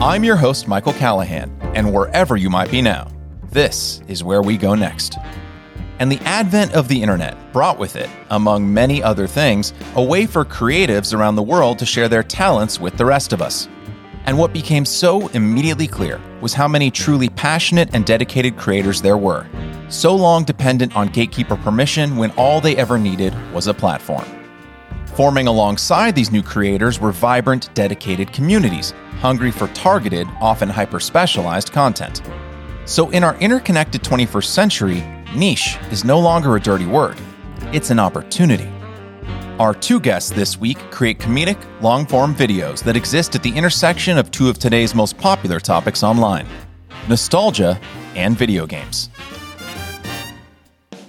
I'm your host, Michael Callahan, and wherever you might be now, this is where we go next. And the advent of the internet brought with it, among many other things, a way for creatives around the world to share their talents with the rest of us. And what became so immediately clear was how many truly passionate and dedicated creators there were, so long dependent on gatekeeper permission when all they ever needed was a platform. Forming alongside these new creators were vibrant, dedicated communities, hungry for targeted, often hyper specialized content. So, in our interconnected 21st century, niche is no longer a dirty word, it's an opportunity. Our two guests this week create comedic, long form videos that exist at the intersection of two of today's most popular topics online nostalgia and video games.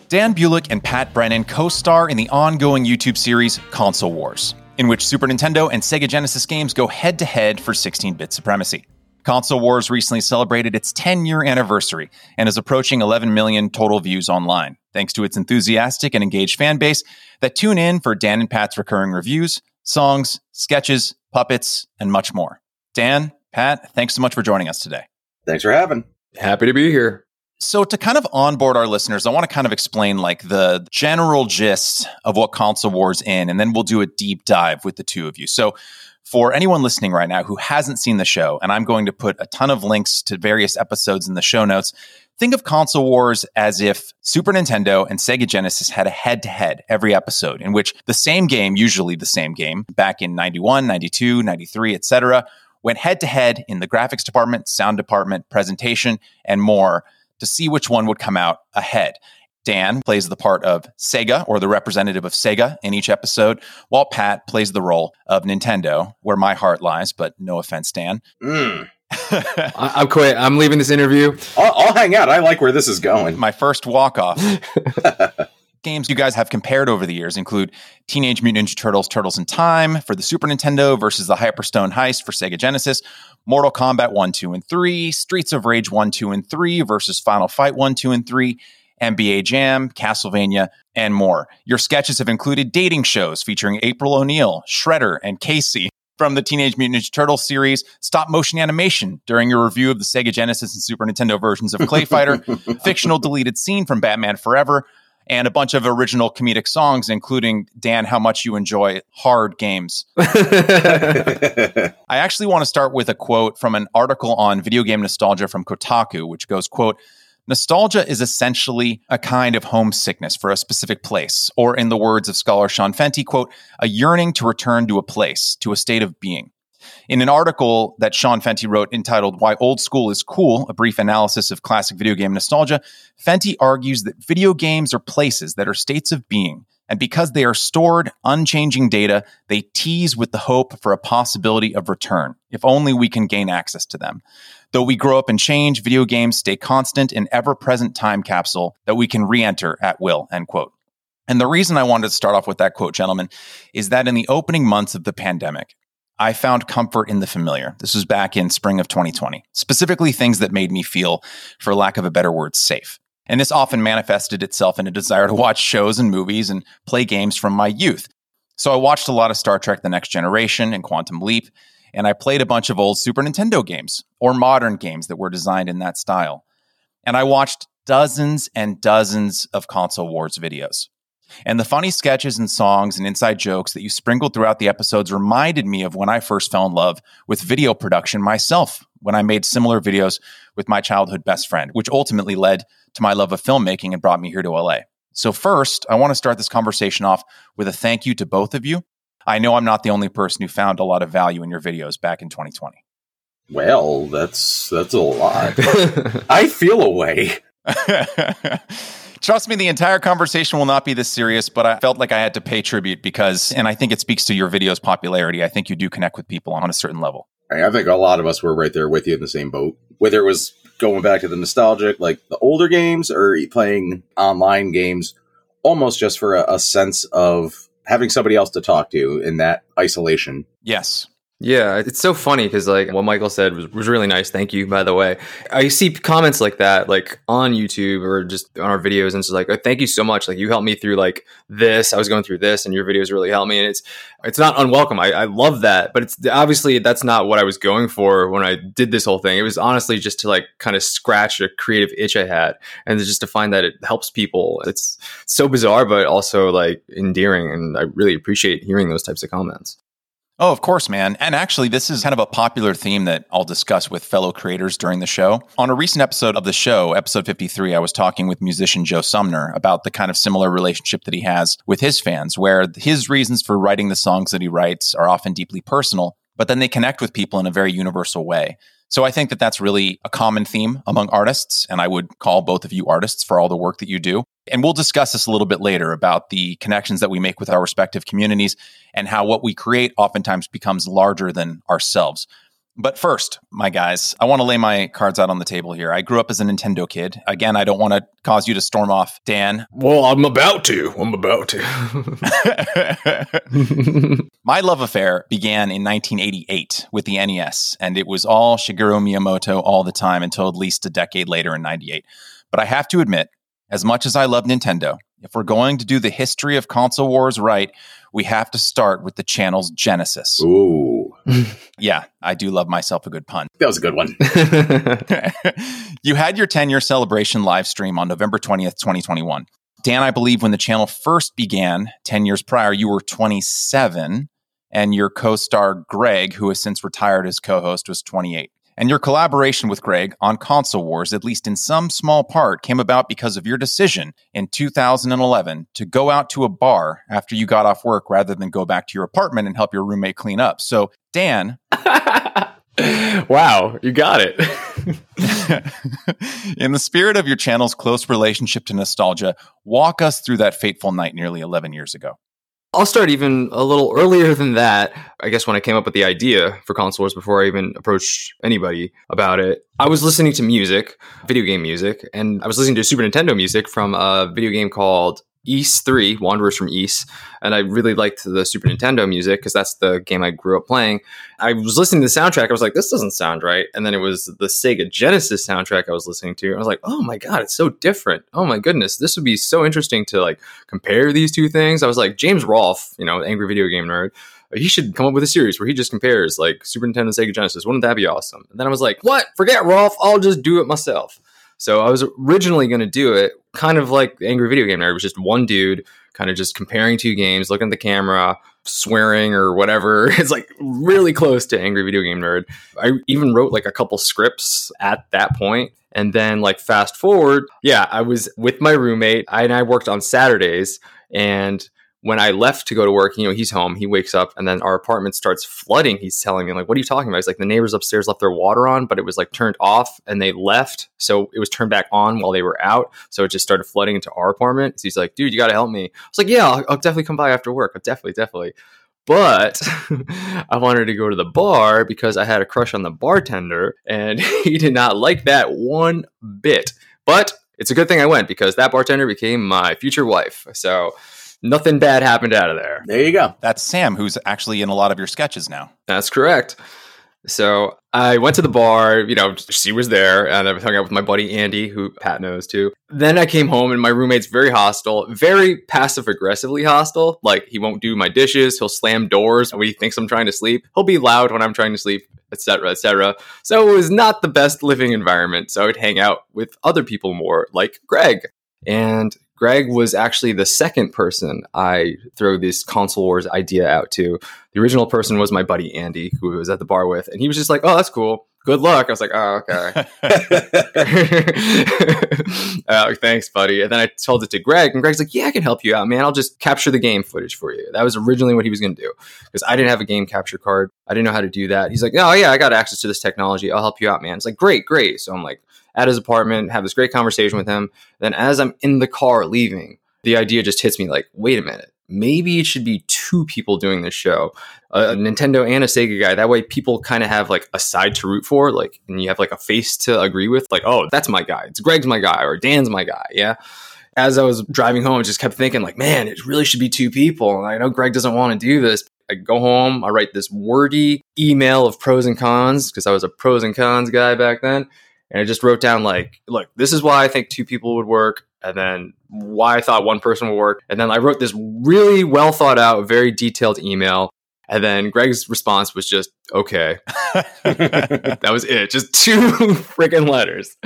Dan Bulich and Pat Brennan co star in the ongoing YouTube series Console Wars, in which Super Nintendo and Sega Genesis games go head to head for 16 bit supremacy. Console Wars recently celebrated its 10 year anniversary and is approaching 11 million total views online, thanks to its enthusiastic and engaged fan base that tune in for Dan and Pat's recurring reviews, songs, sketches, puppets, and much more. Dan, Pat, thanks so much for joining us today. Thanks for having. Happy to be here. So to kind of onboard our listeners, I want to kind of explain like the general gist of what console wars in, and then we'll do a deep dive with the two of you. So for anyone listening right now who hasn't seen the show, and I'm going to put a ton of links to various episodes in the show notes, think of console wars as if Super Nintendo and Sega Genesis had a head to head every episode in which the same game, usually the same game, back in 91, 92, 93, etc., went head to head in the graphics department, sound department, presentation, and more to see which one would come out ahead. Dan plays the part of Sega or the representative of Sega in each episode, while Pat plays the role of Nintendo, where my heart lies, but no offense, Dan. Mm. I- I'm quit. I'm leaving this interview. I'll, I'll hang out. I like where this is going. my first walk off. Games you guys have compared over the years include Teenage Mutant Ninja Turtles Turtles in Time for the Super Nintendo versus the Hyperstone Heist for Sega Genesis, Mortal Kombat 1, 2, and 3, Streets of Rage 1, 2, and 3 versus Final Fight 1, 2, and 3, NBA Jam, Castlevania, and more. Your sketches have included dating shows featuring April O'Neil, Shredder, and Casey from the Teenage Mutant Ninja Turtles series, stop motion animation during your review of the Sega Genesis and Super Nintendo versions of Clay Fighter, fictional deleted scene from Batman Forever, and a bunch of original comedic songs, including Dan, how much you enjoy hard games. I actually want to start with a quote from an article on video game nostalgia from Kotaku, which goes, quote, Nostalgia is essentially a kind of homesickness for a specific place, or in the words of scholar Sean Fenty, quote, a yearning to return to a place, to a state of being. In an article that Sean Fenty wrote entitled Why Old School is Cool, a brief analysis of classic video game nostalgia, Fenty argues that video games are places that are states of being. And because they are stored, unchanging data, they tease with the hope for a possibility of return, if only we can gain access to them. Though we grow up and change, video games stay constant, an ever present time capsule that we can re enter at will, end quote. And the reason I wanted to start off with that quote, gentlemen, is that in the opening months of the pandemic, I found comfort in the familiar. This was back in spring of 2020, specifically things that made me feel, for lack of a better word, safe. And this often manifested itself in a desire to watch shows and movies and play games from my youth. So I watched a lot of Star Trek The Next Generation and Quantum Leap, and I played a bunch of old Super Nintendo games or modern games that were designed in that style. And I watched dozens and dozens of console wars videos. And the funny sketches and songs and inside jokes that you sprinkled throughout the episodes reminded me of when I first fell in love with video production myself, when I made similar videos with my childhood best friend, which ultimately led to my love of filmmaking and brought me here to LA. So, first, I want to start this conversation off with a thank you to both of you. I know I'm not the only person who found a lot of value in your videos back in 2020. Well, that's that's a lot. I feel a way. Trust me, the entire conversation will not be this serious, but I felt like I had to pay tribute because, and I think it speaks to your video's popularity. I think you do connect with people on a certain level. I think a lot of us were right there with you in the same boat. Whether it was going back to the nostalgic, like the older games, or playing online games, almost just for a, a sense of having somebody else to talk to in that isolation. Yes. Yeah, it's so funny because like what Michael said was, was really nice. Thank you, by the way. I see comments like that, like on YouTube or just on our videos, and it's like, oh, thank you so much. Like you helped me through like this. I was going through this, and your videos really helped me. And it's it's not unwelcome. I, I love that, but it's obviously that's not what I was going for when I did this whole thing. It was honestly just to like kind of scratch a creative itch I had, and just to find that it helps people. It's so bizarre, but also like endearing, and I really appreciate hearing those types of comments. Oh, of course, man. And actually, this is kind of a popular theme that I'll discuss with fellow creators during the show. On a recent episode of the show, episode 53, I was talking with musician Joe Sumner about the kind of similar relationship that he has with his fans, where his reasons for writing the songs that he writes are often deeply personal, but then they connect with people in a very universal way. So I think that that's really a common theme among artists. And I would call both of you artists for all the work that you do. And we'll discuss this a little bit later about the connections that we make with our respective communities and how what we create oftentimes becomes larger than ourselves. But first, my guys, I want to lay my cards out on the table here. I grew up as a Nintendo kid. Again, I don't want to cause you to storm off, Dan. Well, I'm about to. I'm about to. my love affair began in 1988 with the NES, and it was all Shigeru Miyamoto all the time until at least a decade later in 98. But I have to admit, as much as I love Nintendo, if we're going to do the history of console wars right, we have to start with the channel's genesis. Ooh. yeah, I do love myself a good pun. That was a good one. you had your 10 year celebration live stream on November 20th, 2021. Dan, I believe when the channel first began 10 years prior, you were 27, and your co star Greg, who has since retired as co host, was 28. And your collaboration with Greg on Console Wars, at least in some small part, came about because of your decision in 2011 to go out to a bar after you got off work rather than go back to your apartment and help your roommate clean up. So, Dan. wow, you got it. in the spirit of your channel's close relationship to nostalgia, walk us through that fateful night nearly 11 years ago. I'll start even a little earlier than that. I guess when I came up with the idea for Console Wars before I even approached anybody about it, I was listening to music, video game music, and I was listening to Super Nintendo music from a video game called Ys 3, Wanderers from Ys, and I really liked the Super Nintendo music because that's the game I grew up playing. I was listening to the soundtrack, I was like, this doesn't sound right. And then it was the Sega Genesis soundtrack I was listening to. I was like, oh my God, it's so different. Oh my goodness, this would be so interesting to like compare these two things. I was like, James Rolfe, you know, angry video game nerd, he should come up with a series where he just compares like Super Nintendo Sega Genesis. Wouldn't that be awesome? And then I was like, what? Forget Rolfe, I'll just do it myself. So I was originally going to do it kind of like Angry Video Game Nerd. Was just one dude kind of just comparing two games, looking at the camera, swearing or whatever. It's like really close to Angry Video Game Nerd. I even wrote like a couple scripts at that point. And then like fast forward, yeah, I was with my roommate. I and I worked on Saturdays and when I left to go to work, you know, he's home, he wakes up, and then our apartment starts flooding. He's telling me, like, what are you talking about? He's like, the neighbors upstairs left their water on, but it was like turned off and they left. So it was turned back on while they were out. So it just started flooding into our apartment. So he's like, dude, you got to help me. I was like, yeah, I'll, I'll definitely come by after work. I'll definitely, definitely. But I wanted to go to the bar because I had a crush on the bartender and he did not like that one bit. But it's a good thing I went because that bartender became my future wife. So, nothing bad happened out of there. There you go. That's Sam, who's actually in a lot of your sketches now. That's correct. So I went to the bar, you know, she was there, and I was hung out with my buddy Andy, who Pat knows too. Then I came home, and my roommate's very hostile, very passive aggressively hostile. Like he won't do my dishes, he'll slam doors when he thinks I'm trying to sleep. He'll be loud when I'm trying to sleep, etc., etc. So it was not the best living environment. So I'd hang out with other people more, like Greg. And Greg was actually the second person I throw this console wars idea out to. The original person was my buddy Andy, who was at the bar with, and he was just like, "Oh, that's cool. Good luck." I was like, "Oh, okay." uh, thanks, buddy. And then I told it to Greg, and Greg's like, "Yeah, I can help you out, man. I'll just capture the game footage for you." That was originally what he was going to do because I didn't have a game capture card. I didn't know how to do that. He's like, "Oh yeah, I got access to this technology. I'll help you out, man." It's like, "Great, great." So I'm like, at his apartment, have this great conversation with him. Then as I'm in the car leaving, the idea just hits me like, wait a minute, maybe it should be two people doing this show a nintendo and a sega guy. That way people kind of have like a side to root for like and you have like a face to agree with like oh that's my guy. It's greg's my guy or dan's my guy yeah? As i was driving home i just kept thinking like man it really should be two people and i know greg doesn't want to do this. I go home, I write this wordy email of pros and cons because I was a pros and cons guy back then. And I just wrote down like, look, this is why I think two people would work, and then why I thought one person would work. And then I wrote this really well thought out, very detailed email. And then Greg's response was just, okay. that was it. Just two freaking letters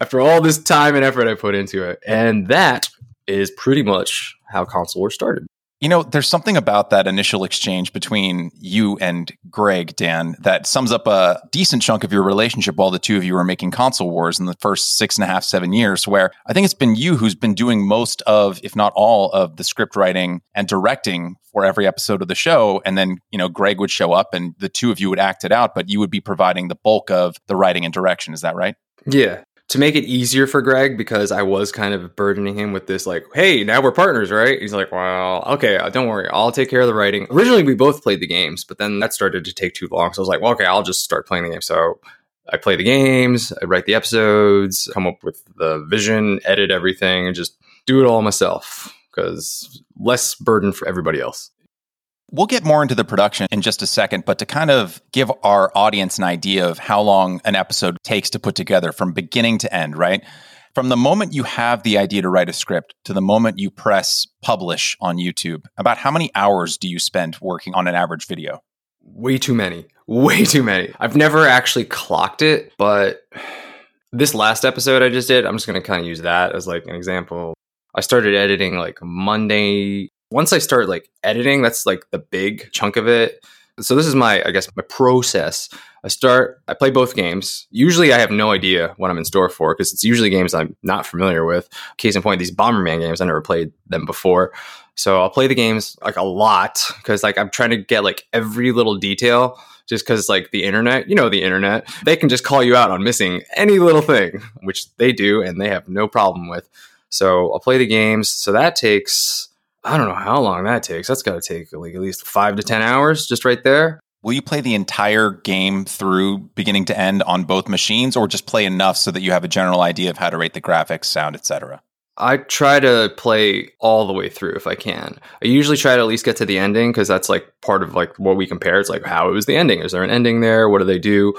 after all this time and effort I put into it. And that is pretty much how Console Wars started. You know, there's something about that initial exchange between you and Greg, Dan, that sums up a decent chunk of your relationship while the two of you were making console wars in the first six and a half, seven years, where I think it's been you who's been doing most of, if not all, of the script writing and directing for every episode of the show. And then, you know, Greg would show up and the two of you would act it out, but you would be providing the bulk of the writing and direction. Is that right? Yeah to make it easier for Greg because I was kind of burdening him with this like, hey, now we're partners, right? He's like, well, okay, uh, don't worry, I'll take care of the writing. Originally, we both played the games, but then that started to take too long. So I was like, well, okay, I'll just start playing the game. So I play the games, I write the episodes, come up with the vision, edit everything, and just do it all myself because less burden for everybody else. We'll get more into the production in just a second, but to kind of give our audience an idea of how long an episode takes to put together from beginning to end, right? From the moment you have the idea to write a script to the moment you press publish on YouTube, about how many hours do you spend working on an average video? Way too many. Way too many. I've never actually clocked it, but this last episode I just did, I'm just going to kind of use that as like an example. I started editing like Monday once I start like editing, that's like the big chunk of it. So this is my, I guess, my process. I start, I play both games. Usually I have no idea what I'm in store for because it's usually games I'm not familiar with. Case in point, these Bomberman games, I never played them before. So I'll play the games like a lot because like I'm trying to get like every little detail just because like the internet, you know, the internet, they can just call you out on missing any little thing, which they do and they have no problem with. So I'll play the games. So that takes I don't know how long that takes. That's got to take like at least five to 10 hours just right there. Will you play the entire game through beginning to end on both machines or just play enough so that you have a general idea of how to rate the graphics, sound, etc.? I try to play all the way through if I can. I usually try to at least get to the ending because that's like part of like what we compare. It's like how it was the ending? Is there an ending there? What do they do?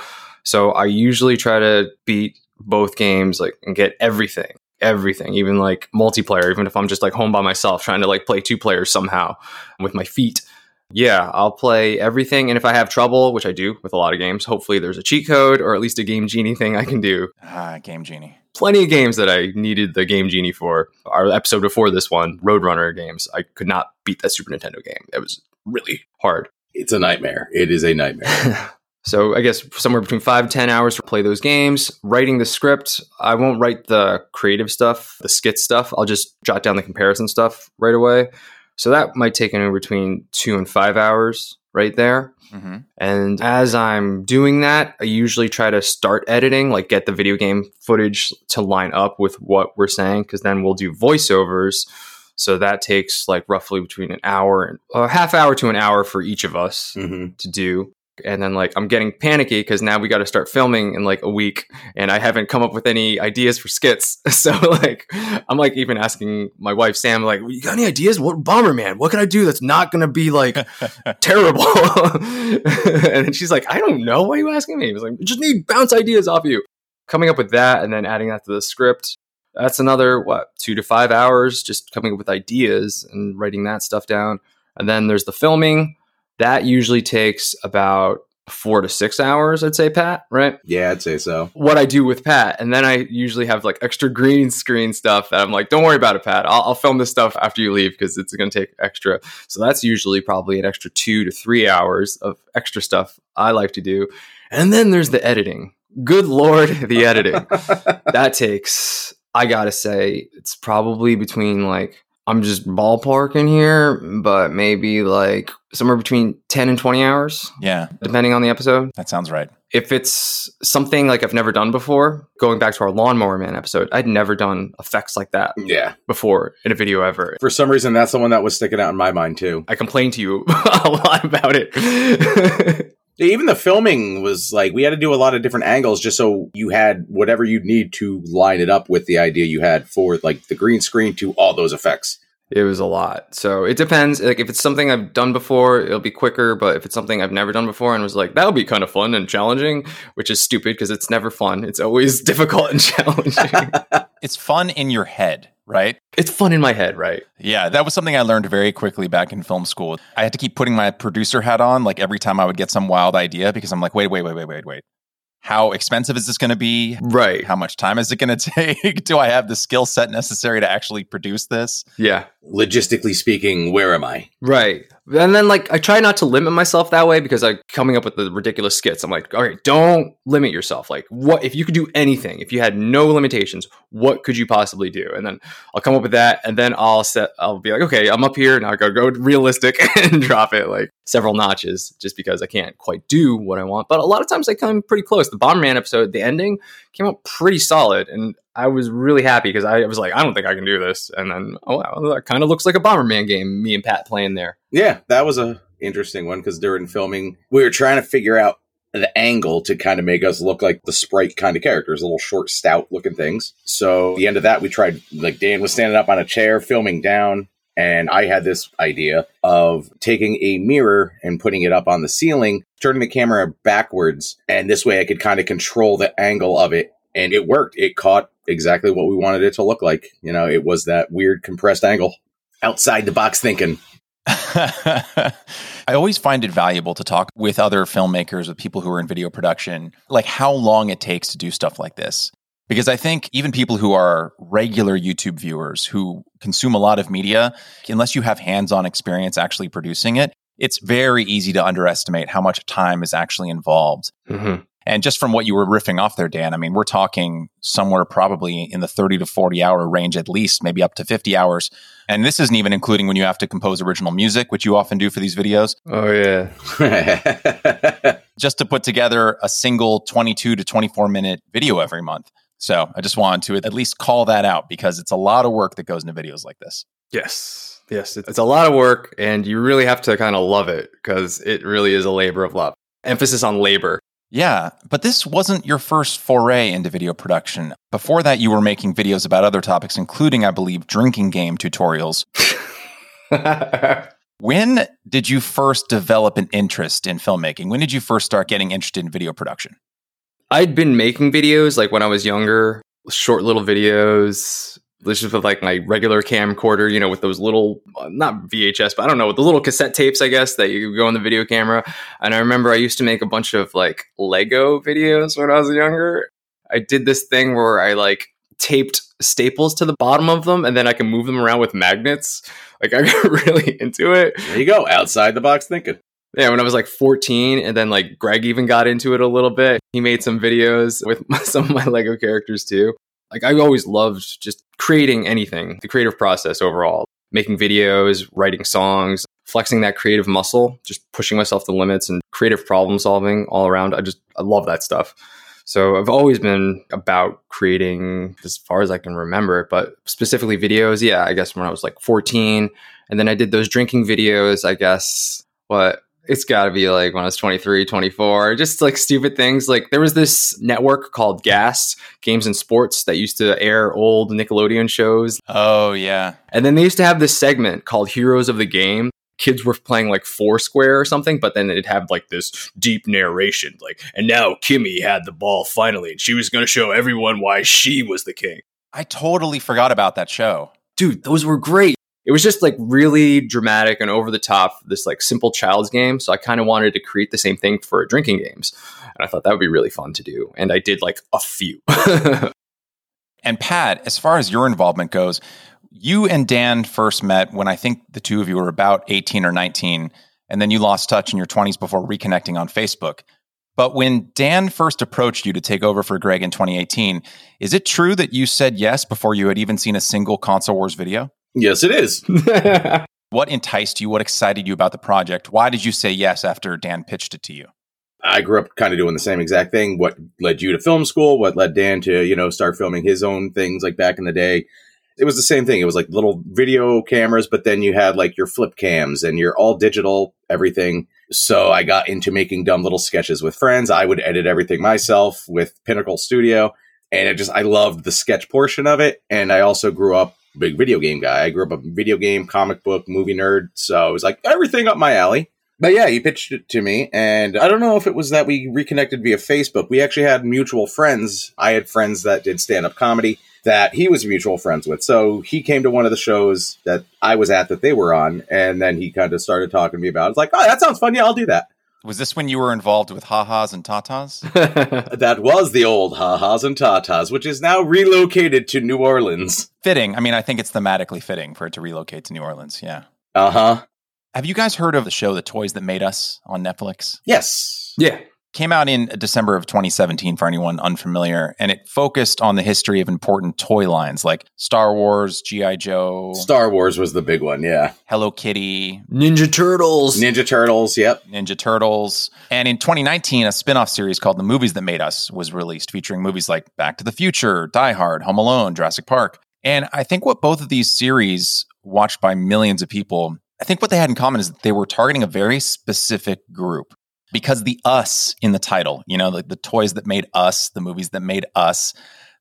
So I usually try to beat both games like and get everything everything, even like multiplayer, even if I'm just like home by myself trying to like play two players somehow with my feet. Yeah, I'll play everything. And if I have trouble, which I do with a lot of games, hopefully there's a cheat code or at least a Game Genie thing I can do. Ah, Game Genie. Plenty of games that I needed the Game Genie for. Our episode before this one, Roadrunner games, I could not beat that Super Nintendo game. It was really hard. It's a nightmare. It is a nightmare. So I guess somewhere between five to ten hours to play those games. Writing the script, I won't write the creative stuff, the skit stuff. I'll just jot down the comparison stuff right away. So that might take anywhere between two and five hours right there. Mm-hmm. And as I'm doing that, I usually try to start editing, like get the video game footage to line up with what we're saying, because then we'll do voiceovers. So that takes like roughly between an hour and a half hour to an hour for each of us mm-hmm. to do and then like I'm getting panicky because now we got to start filming in like a week, and I haven't come up with any ideas for skits. So like I'm like even asking my wife Sam like, "You got any ideas? What Bomberman? What can I do that's not gonna be like terrible?" and she's like, "I don't know. Why are you asking me?" I was like, "Just need bounce ideas off you." Coming up with that and then adding that to the script. That's another what two to five hours just coming up with ideas and writing that stuff down. And then there's the filming that usually takes about four to six hours, I'd say, Pat, right? Yeah, I'd say so. What I do with Pat. And then I usually have like extra green screen stuff that I'm like, don't worry about it, Pat. I'll, I'll film this stuff after you leave because it's going to take extra. So that's usually probably an extra two to three hours of extra stuff I like to do. And then there's the editing. Good Lord, the editing. that takes, I got to say, it's probably between like I'm just ballparking here, but maybe like somewhere between 10 and 20 hours. Yeah. Depending on the episode. That sounds right. If it's something like I've never done before, going back to our Lawnmower Man episode, I'd never done effects like that yeah. before in a video ever. For some reason, that's the one that was sticking out in my mind too. I complained to you a lot about it. Even the filming was like we had to do a lot of different angles just so you had whatever you'd need to line it up with the idea you had for like the green screen to all those effects. it was a lot. So it depends. Like if it's something I've done before, it'll be quicker. But if it's something I've never done before and was like, that'll be kind of fun and challenging, which is stupid because it's never fun. It's always difficult and challenging. it's fun in your head, right? It's fun in my head, right? Yeah, that was something I learned very quickly back in film school. I had to keep putting my producer hat on like every time I would get some wild idea because I'm like, wait, wait, wait, wait, wait, wait how expensive is this going to be? Right. How much time is it going to take? Do I have the skill set necessary to actually produce this? Yeah. Logistically speaking, where am I? Right. And then like I try not to limit myself that way because I'm coming up with the ridiculous skits. I'm like, all right, don't limit yourself. Like what if you could do anything, if you had no limitations, what could you possibly do? And then I'll come up with that and then I'll set I'll be like, okay, I'm up here, now I gotta go realistic and drop it like several notches just because I can't quite do what I want. But a lot of times I come pretty close. The Bomberman episode, the ending came out pretty solid. And I was really happy because I was like, I don't think I can do this. And then, oh wow, that kind of looks like a Bomberman game. Me and Pat playing there. Yeah, that was a interesting one because during filming, we were trying to figure out the angle to kind of make us look like the sprite kind of characters, little short, stout looking things. So the end of that, we tried like Dan was standing up on a chair, filming down. And I had this idea of taking a mirror and putting it up on the ceiling, turning the camera backwards. And this way I could kind of control the angle of it. And it worked. It caught exactly what we wanted it to look like. You know, it was that weird compressed angle, outside the box thinking. I always find it valuable to talk with other filmmakers, with people who are in video production, like how long it takes to do stuff like this. Because I think even people who are regular YouTube viewers who consume a lot of media, unless you have hands on experience actually producing it, it's very easy to underestimate how much time is actually involved. Mm-hmm. And just from what you were riffing off there, Dan, I mean, we're talking somewhere probably in the 30 to 40 hour range at least, maybe up to 50 hours. And this isn't even including when you have to compose original music, which you often do for these videos. Oh, yeah. just to put together a single 22 to 24 minute video every month. So I just wanted to at least call that out because it's a lot of work that goes into videos like this. Yes. Yes. It's a lot of work and you really have to kind of love it because it really is a labor of love. Emphasis on labor. Yeah, but this wasn't your first foray into video production. Before that, you were making videos about other topics, including, I believe, drinking game tutorials. when did you first develop an interest in filmmaking? When did you first start getting interested in video production? I'd been making videos like when I was younger, short little videos, this is with like my regular camcorder, you know, with those little, uh, not VHS, but I don't know, with the little cassette tapes, I guess, that you go on the video camera. And I remember I used to make a bunch of like Lego videos when I was younger. I did this thing where I like taped staples to the bottom of them and then I can move them around with magnets. Like I got really into it. There you go, outside the box thinking. Yeah, when I was like 14, and then like Greg even got into it a little bit. He made some videos with some of my Lego characters too. Like I always loved just creating anything, the creative process overall, making videos, writing songs, flexing that creative muscle, just pushing myself to limits and creative problem solving all around. I just I love that stuff. So I've always been about creating as far as I can remember, but specifically videos, yeah, I guess when I was like 14 and then I did those drinking videos, I guess what it's got to be like when I was 23, 24, just like stupid things. Like there was this network called Gas Games and Sports that used to air old Nickelodeon shows. Oh, yeah. And then they used to have this segment called Heroes of the Game. Kids were playing like Foursquare or something, but then it'd have like this deep narration, like, and now Kimmy had the ball finally, and she was going to show everyone why she was the king. I totally forgot about that show. Dude, those were great it was just like really dramatic and over the top this like simple child's game. So i kind of wanted to create the same thing for drinking games. And i thought that would be really fun to do. And i did like a few. And pat as far as your involvement goes you and dan first met when i think the two of you were about 18 or 19 and then you lost touch in your 20s before reconnecting on facebook. But when Dan first approached you to take over for Greg in 2018, is it true that you said yes before you had even seen a single Console Wars video? Yes, it is. what enticed you? What excited you about the project? Why did you say yes after Dan pitched it to you? I grew up kind of doing the same exact thing. What led you to film school? What led Dan to, you know, start filming his own things like back in the day? It was the same thing. It was like little video cameras, but then you had like your flip cams and your all digital everything. So I got into making dumb little sketches with friends. I would edit everything myself with Pinnacle Studio. And it just, I loved the sketch portion of it. And I also grew up big video game guy. I grew up a video game, comic book, movie nerd. So it was like everything up my alley. But yeah, he pitched it to me. And I don't know if it was that we reconnected via Facebook. We actually had mutual friends. I had friends that did stand up comedy that he was mutual friends with. So he came to one of the shows that I was at that they were on. And then he kind of started talking to me about it. It's like, oh, that sounds fun. Yeah, I'll do that. Was this when you were involved with ha-has and tatas? that was the old ha-has and tatas, which is now relocated to New Orleans. Fitting. I mean, I think it's thematically fitting for it to relocate to New Orleans. Yeah. Uh huh. Have you guys heard of the show The Toys That Made Us on Netflix? Yes. yeah. Came out in December of 2017 for anyone unfamiliar, and it focused on the history of important toy lines like Star Wars, G.I. Joe, Star Wars was the big one. Yeah. Hello Kitty, Ninja Turtles. Ninja Turtles. Yep. Ninja Turtles. And in 2019, a spin off series called The Movies That Made Us was released, featuring movies like Back to the Future, Die Hard, Home Alone, Jurassic Park. And I think what both of these series, watched by millions of people, I think what they had in common is that they were targeting a very specific group because the us in the title, you know, the, the toys that made us, the movies that made us,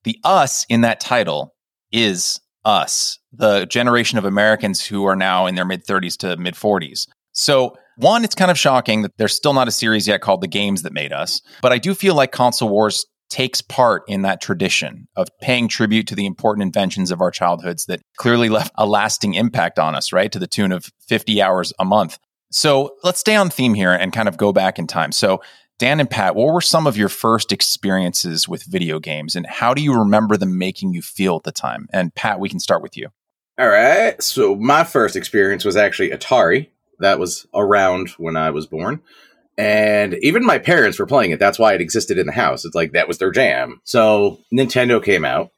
the us in that title is us, the generation of Americans who are now in their mid 30s to mid 40s. So, one, it's kind of shocking that there's still not a series yet called The Games That Made Us, but I do feel like Console Wars takes part in that tradition of paying tribute to the important inventions of our childhoods that clearly left a lasting impact on us, right? To the tune of 50 hours a month. So let's stay on theme here and kind of go back in time. So, Dan and Pat, what were some of your first experiences with video games and how do you remember them making you feel at the time? And Pat, we can start with you. All right. So my first experience was actually Atari. That was around when I was born. And even my parents were playing it. That's why it existed in the house. It's like that was their jam. So Nintendo came out,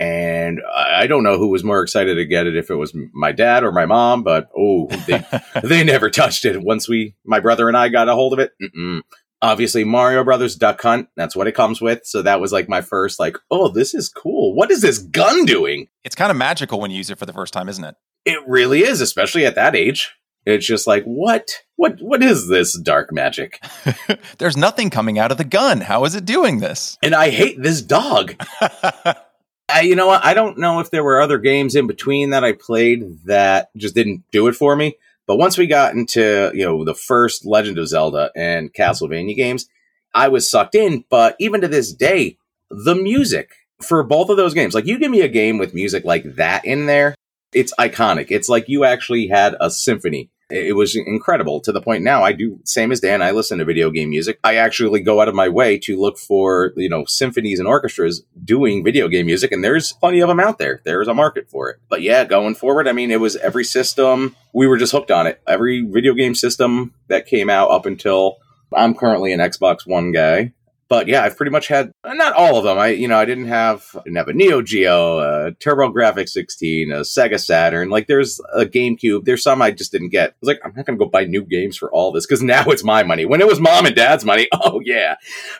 and I don't know who was more excited to get it, if it was my dad or my mom. But oh, they, they never touched it. Once we, my brother and I, got a hold of it, mm-mm. obviously Mario Brothers Duck Hunt. That's what it comes with. So that was like my first, like, oh, this is cool. What is this gun doing? It's kind of magical when you use it for the first time, isn't it? It really is, especially at that age. It's just like, what? What what is this dark magic? There's nothing coming out of the gun. How is it doing this? And I hate this dog. I, you know what? I don't know if there were other games in between that I played that just didn't do it for me. But once we got into, you know, the first Legend of Zelda and Castlevania games, I was sucked in. But even to this day, the music for both of those games, like you give me a game with music like that in there, it's iconic. It's like you actually had a symphony. It was incredible to the point now I do same as Dan. I listen to video game music. I actually go out of my way to look for, you know, symphonies and orchestras doing video game music and there's plenty of them out there. There's a market for it. But yeah, going forward, I mean, it was every system. We were just hooked on it. Every video game system that came out up until I'm currently an Xbox One guy. But yeah, I've pretty much had uh, not all of them. I you know I didn't have I didn't have a Neo Geo, a TurboGrafx 16, a Sega Saturn. Like there's a GameCube. There's some I just didn't get. I was like, I'm not gonna go buy new games for all this because now it's my money. When it was mom and dad's money, oh yeah,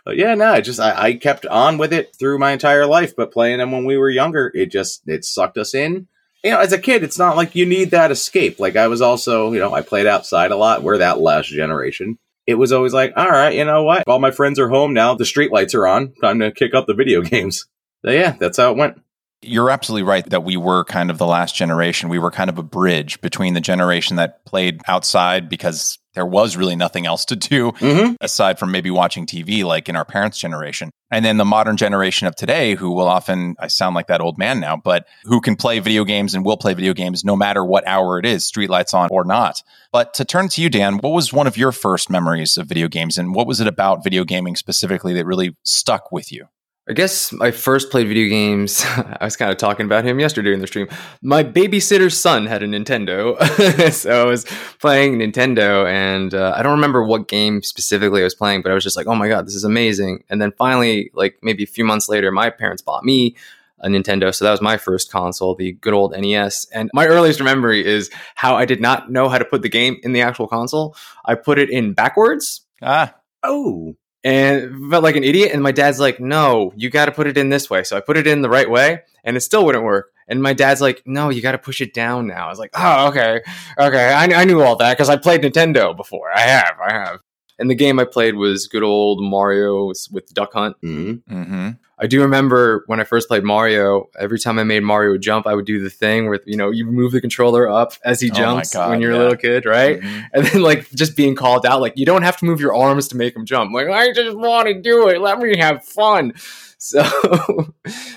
but yeah, no, I just I, I kept on with it through my entire life. But playing them when we were younger, it just it sucked us in you know, as a kid, it's not like you need that escape. Like I was also, you know, I played outside a lot. We're that last generation it was always like, all right, you know what? All my friends are home now. The street lights are on. Time to kick up the video games. So yeah, that's how it went. You're absolutely right that we were kind of the last generation. We were kind of a bridge between the generation that played outside because there was really nothing else to do Mhm. aside from maybe watching TV, like in our parents' generation. And then the modern generation of today, who will often, I sound like that old man now, but who can play video games and will play video games no matter what hour it is, streetlights on or not. But to turn to you, Dan, what was one of your first memories of video games and what was it about video gaming specifically that really stuck with you? I guess I first played video games. I was kind of talking about him yesterday in the stream. My babysitter's son had a Nintendo, so I was playing Nintendo, and uh, I don't remember what game specifically I was playing, but I was just like, "Oh my god, this is amazing!" And then finally, like maybe a few months later, my parents bought me a Nintendo, so that was my first console, the good old NES. And my earliest memory is how I did not know how to put the game in the actual console. I put it in backwards, Ah, Oh, and felt like an idiot. And my dad's like, "No, you got to put it in this way." So I put it in the right way, and it still wouldn't work. And my dad's like, "No, you got to push it down now." I was like, "Oh, okay, okay, I, I knew all that because I played Nintendo before. I have, I have." And the game I played was good old Mario with Duck Hunt. hmm hmm I do remember when I first played Mario, every time I made Mario jump, I would do the thing where, you know, you move the controller up as he Oh jumps God, when you're yeah. a little kid, right? Mhm. And then like just being called out, like you don't have to move your arms to make him jump. Like I just want to do it. Let me have fun. So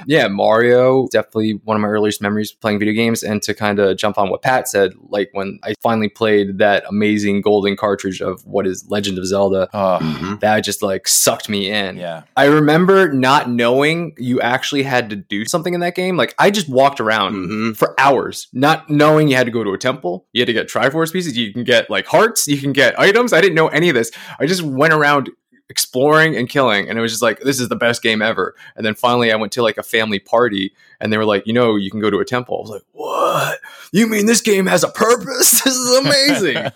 yeah, Mario definitely one of my earliest memories playing video games. And to kind of jump on what Pat said, like when I finally played that amazing golden cartridge of what is Legend of Zelda, Oh, Mhm. that just like sucked me in. yeah. I remember not knowing you actually had to do something in that game. Like I just walked around Mhm. for hours, not knowing you had to go to a temple. You had to get Triforce pieces. You can get like hearts. You can get items. I didn't know any of this. I just went around exploring and killing, and it was just like this is the best game ever. And then finally, I went to like a family party, and they were like, you know, you can go to a temple. I was like, what? You mean this game has a purpose? This is amazing.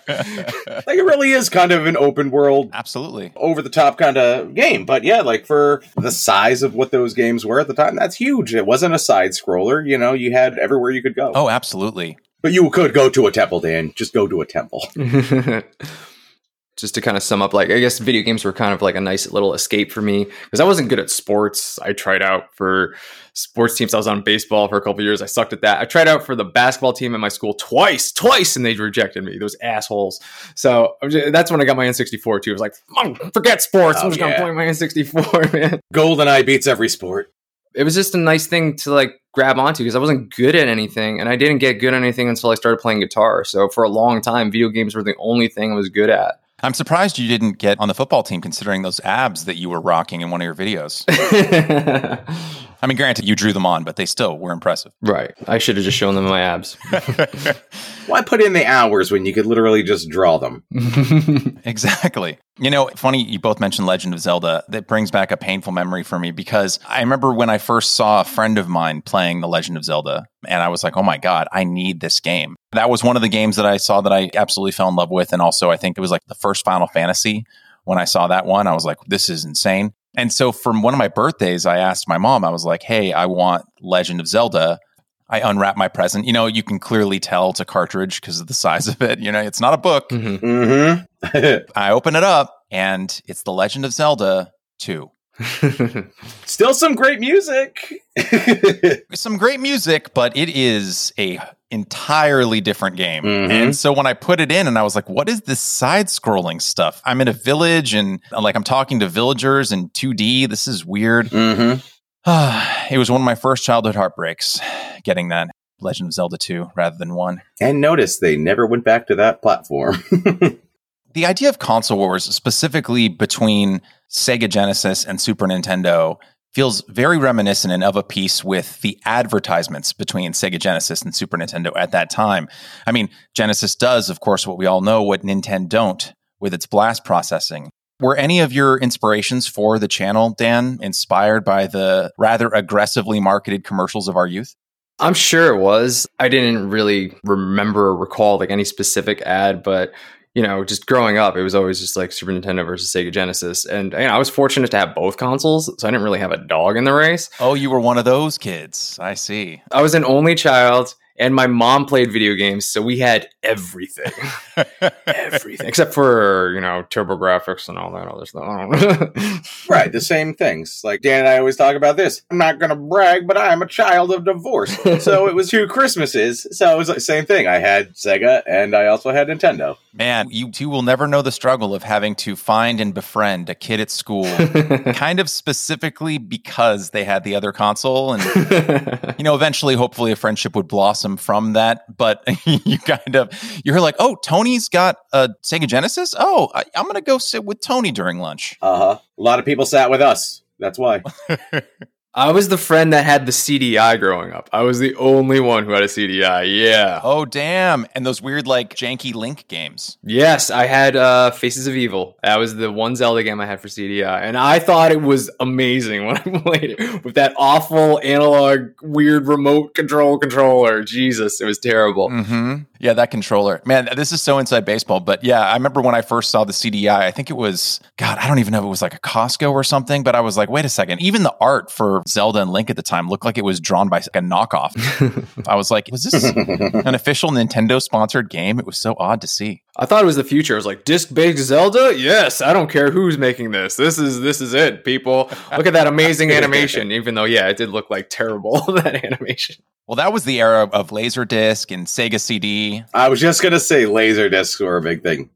Like it really is kind of an open world, Absolutely. over the top kind of game. But yeah, like for the size of what those games were at the time, that's huge. It wasn't a side scroller. You know, you had everywhere you could go. Oh, absolutely. But you could go to a temple, Dan. Just go to a temple. just to kind of sum up, like I guess video games were kind of like a nice little escape for me because I wasn't good at sports. I tried out for sports teams. I was on baseball for a couple years. I sucked at that. I tried out for the basketball team at my school twice, twice, and they rejected me. Those assholes. So I'm that's when I got my N64 too. I was like, "Mm, forget sports. Oh, I'm just yeah. gonna play my N64, man. GoldenEye beats every sport. It was just a nice thing to like grab onto because I wasn't good at anything, and I didn't get good at anything until I started playing guitar. So for a long time, video games were the only thing I was good at. I'm surprised you didn't get on the football team considering those abs that you were rocking in one of your videos. I mean, granted, you drew them on, but they still were impressive. right. I should have just shown them my abs. Why put in the hours when you could literally just draw them? Exactly. You know, funny you both mentioned Legend of Zelda. That brings back a painful memory for me because I remember when I first saw a friend of mine playing The Legend of Zelda, and I was like, oh my God, I need this game. That was one of the games that I saw that I absolutely fell in love with. And also, I think it was like the first Final Fantasy. When I saw that one, I was like, this is insane. And so, from one of my birthdays, I asked my mom, I was like, hey, I want Legend of Zelda. I unwrap my present. You know, you can clearly tell it's a cartridge because of the size of it. You know, it's not a book. Mhm. Mm-hmm. I open it up and it's The Legend of Zelda 2. Still some great music. Some great music, but it is a entirely different game. Mhm. And so when I put it in and I was like, what is this side scrolling stuff? I'm in a village and like I'm talking to villagers in 2D. This is weird. mm-hmm. it was one of my first childhood heartbreaks getting that Legend of Zelda 2 rather than 1. And notice they never went back to that platform. the idea of console wars, specifically between Sega Genesis and Super Nintendo, feels very reminiscent of a piece with the advertisements between Sega Genesis and Super Nintendo at that time. I mean, Genesis does, of course, what we all know, what Nintendon't with its blast processing. Were any of your inspirations for the channel, Dan, inspired by the rather aggressively marketed commercials of our youth? I'm sure it was. I didn't really remember or recall like any specific ad, but you know, just growing up, it was always just like Super Nintendo versus Sega Genesis, and know, I was fortunate to have both consoles, so I didn't really have a dog in the race. Oh, you were one of those kids. I see. I was an only child, and my mom played video games, so we had everything, everything except for you know TurboGrafx and all that other stuff. right, the same things. Like Dan and I always talk about this. I'm not going to brag, but I'm a child of divorce. so it was two Christmases. So it was the same thing. I had Sega and I also had Nintendo. Man, you two will never know the struggle of having to find and befriend a kid at school, kind of specifically because they had the other console. And, you know, eventually, hopefully, a friendship would blossom from that. But you kind of, you're like, oh, Tony's got a Sega Genesis? Oh, I, I'm going to go sit with Tony during lunch. Uh huh. A lot of people sat with us. That's why. I was the friend that had the CD-i growing up. I was the only one who had a CD-i. Yeah. Oh, damn. And those weird, like, janky Link games. Yes, I had uh, Faces of Evil. That was the one Zelda game I had for CD-i, and I thought it was amazing when I played it with that awful analog, weird remote control controller. Jesus, it was terrible. hmm Yeah, that controller. Man, this is so inside baseball. But yeah, I remember when I first saw the CD-i, I think it was, God, I don't even know if it was like a Costco or something, but I was like, wait a second. Even the art for Zelda and Link at the time looked like it was drawn by a knockoff. I was like, was this an official Nintendo sponsored game? It was so odd to see. I thought it was the future. I was like, disc based Zelda? Yes, I don't care who's making this. This is this is it, people. Look at that amazing animation. Even though, yeah, it did look like terrible that animation. Well, that was the era of Laserdisc and Sega CD. I was just gonna say laser discs were a big thing.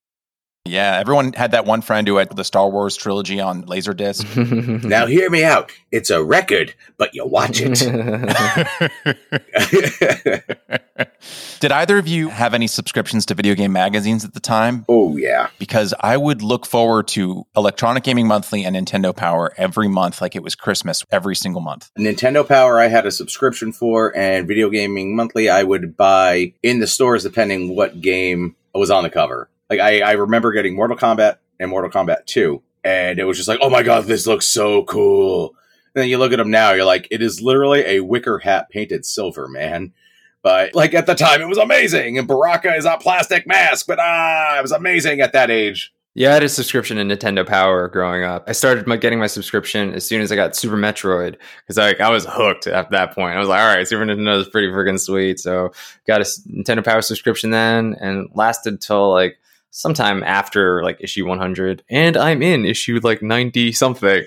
Yeah, everyone had that one friend who had the Star Wars trilogy on Laserdisc. Now hear me out. It's a record, but you watch it. Did either of you have any subscriptions to video game magazines at the time? oh yeah. Because I would look forward to Electronic Gaming Monthly and Nintendo Power every month like it was Christmas every single month. Nintendo Power I had a subscription for and Video Gaming Monthly I would buy in the stores depending what game was on the cover. Like I, I remember getting Mortal Kombat and Mortal Kombat 2 and it was just like, "Oh my god, this looks so cool." And then you look at them now, you're like, "It is literally a wicker hat painted silver, man." But like at the time it was amazing and Baraka is a plastic mask, but ah, it was amazing at that age. Yeah, I had a subscription to Nintendo Power growing up. I started my, getting my subscription as soon as I got Super Metroid because like I was hooked at that point. I was like, all right, Super Nintendo is pretty freaking sweet. So got a Nintendo Power subscription then, and lasted till like sometime after like issue 100, and I'm in issue like 90 something.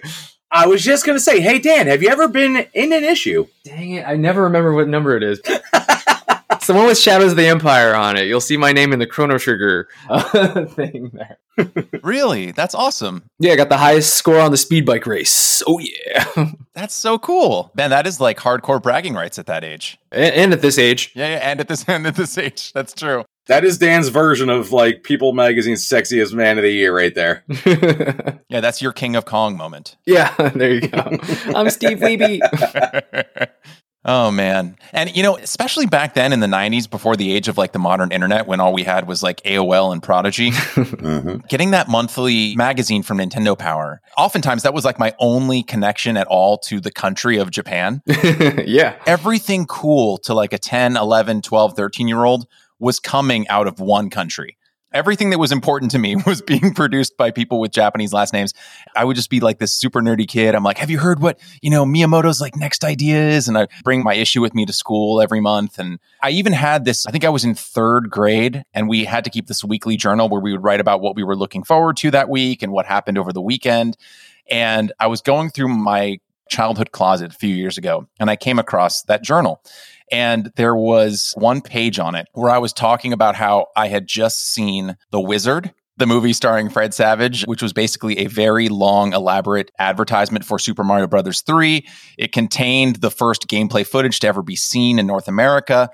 I was just gonna say, hey Dan, have you ever been in an issue? Dang it, I never remember what number it is. it's the one with Shadows of the Empire on it. You'll see my name in the Chrono Trigger uh, thing there. Really? That's awesome. Yeah, I got the highest score on the speed bike race. Oh yeah, That's so cool. Man, that is like hardcore bragging rights at that age. and, and at this age. Yeah, yeah, and at this and at this age. That's true. That is Dan's version of like People Magazine's sexiest man of the year right there. Yeah, that's your King of Kong moment. yeah, there you go. I'm Steve Wiebe. oh man. And you know, especially back then in the 90s before the age of like the modern internet when all we had was like AOL and Prodigy, Mhm. getting that monthly magazine from Nintendo Power. Oftentimes that was like my only connection at all to the country of Japan. yeah. Everything cool to like a 10, 11, 12, 13 year old was coming out of one country. Everything that was important to me was being produced by people with Japanese last names. I would just be like this super nerdy kid. I'm like, have you heard what, you know, Miyamoto's like next idea is? And I bring my issue with me to school every month. And I even had this, I think I was in third grade and we had to keep this weekly journal where we would write about what we were looking forward to that week and what happened over the weekend. And I was going through my childhood closet a few years ago and I came across that journal. And there was one page on it where I was talking about how I had just seen The Wizard, the movie starring Fred Savage, which was basically a very long, elaborate advertisement for Super Mario Brothers 3. It contained the first gameplay footage to ever be seen in North America.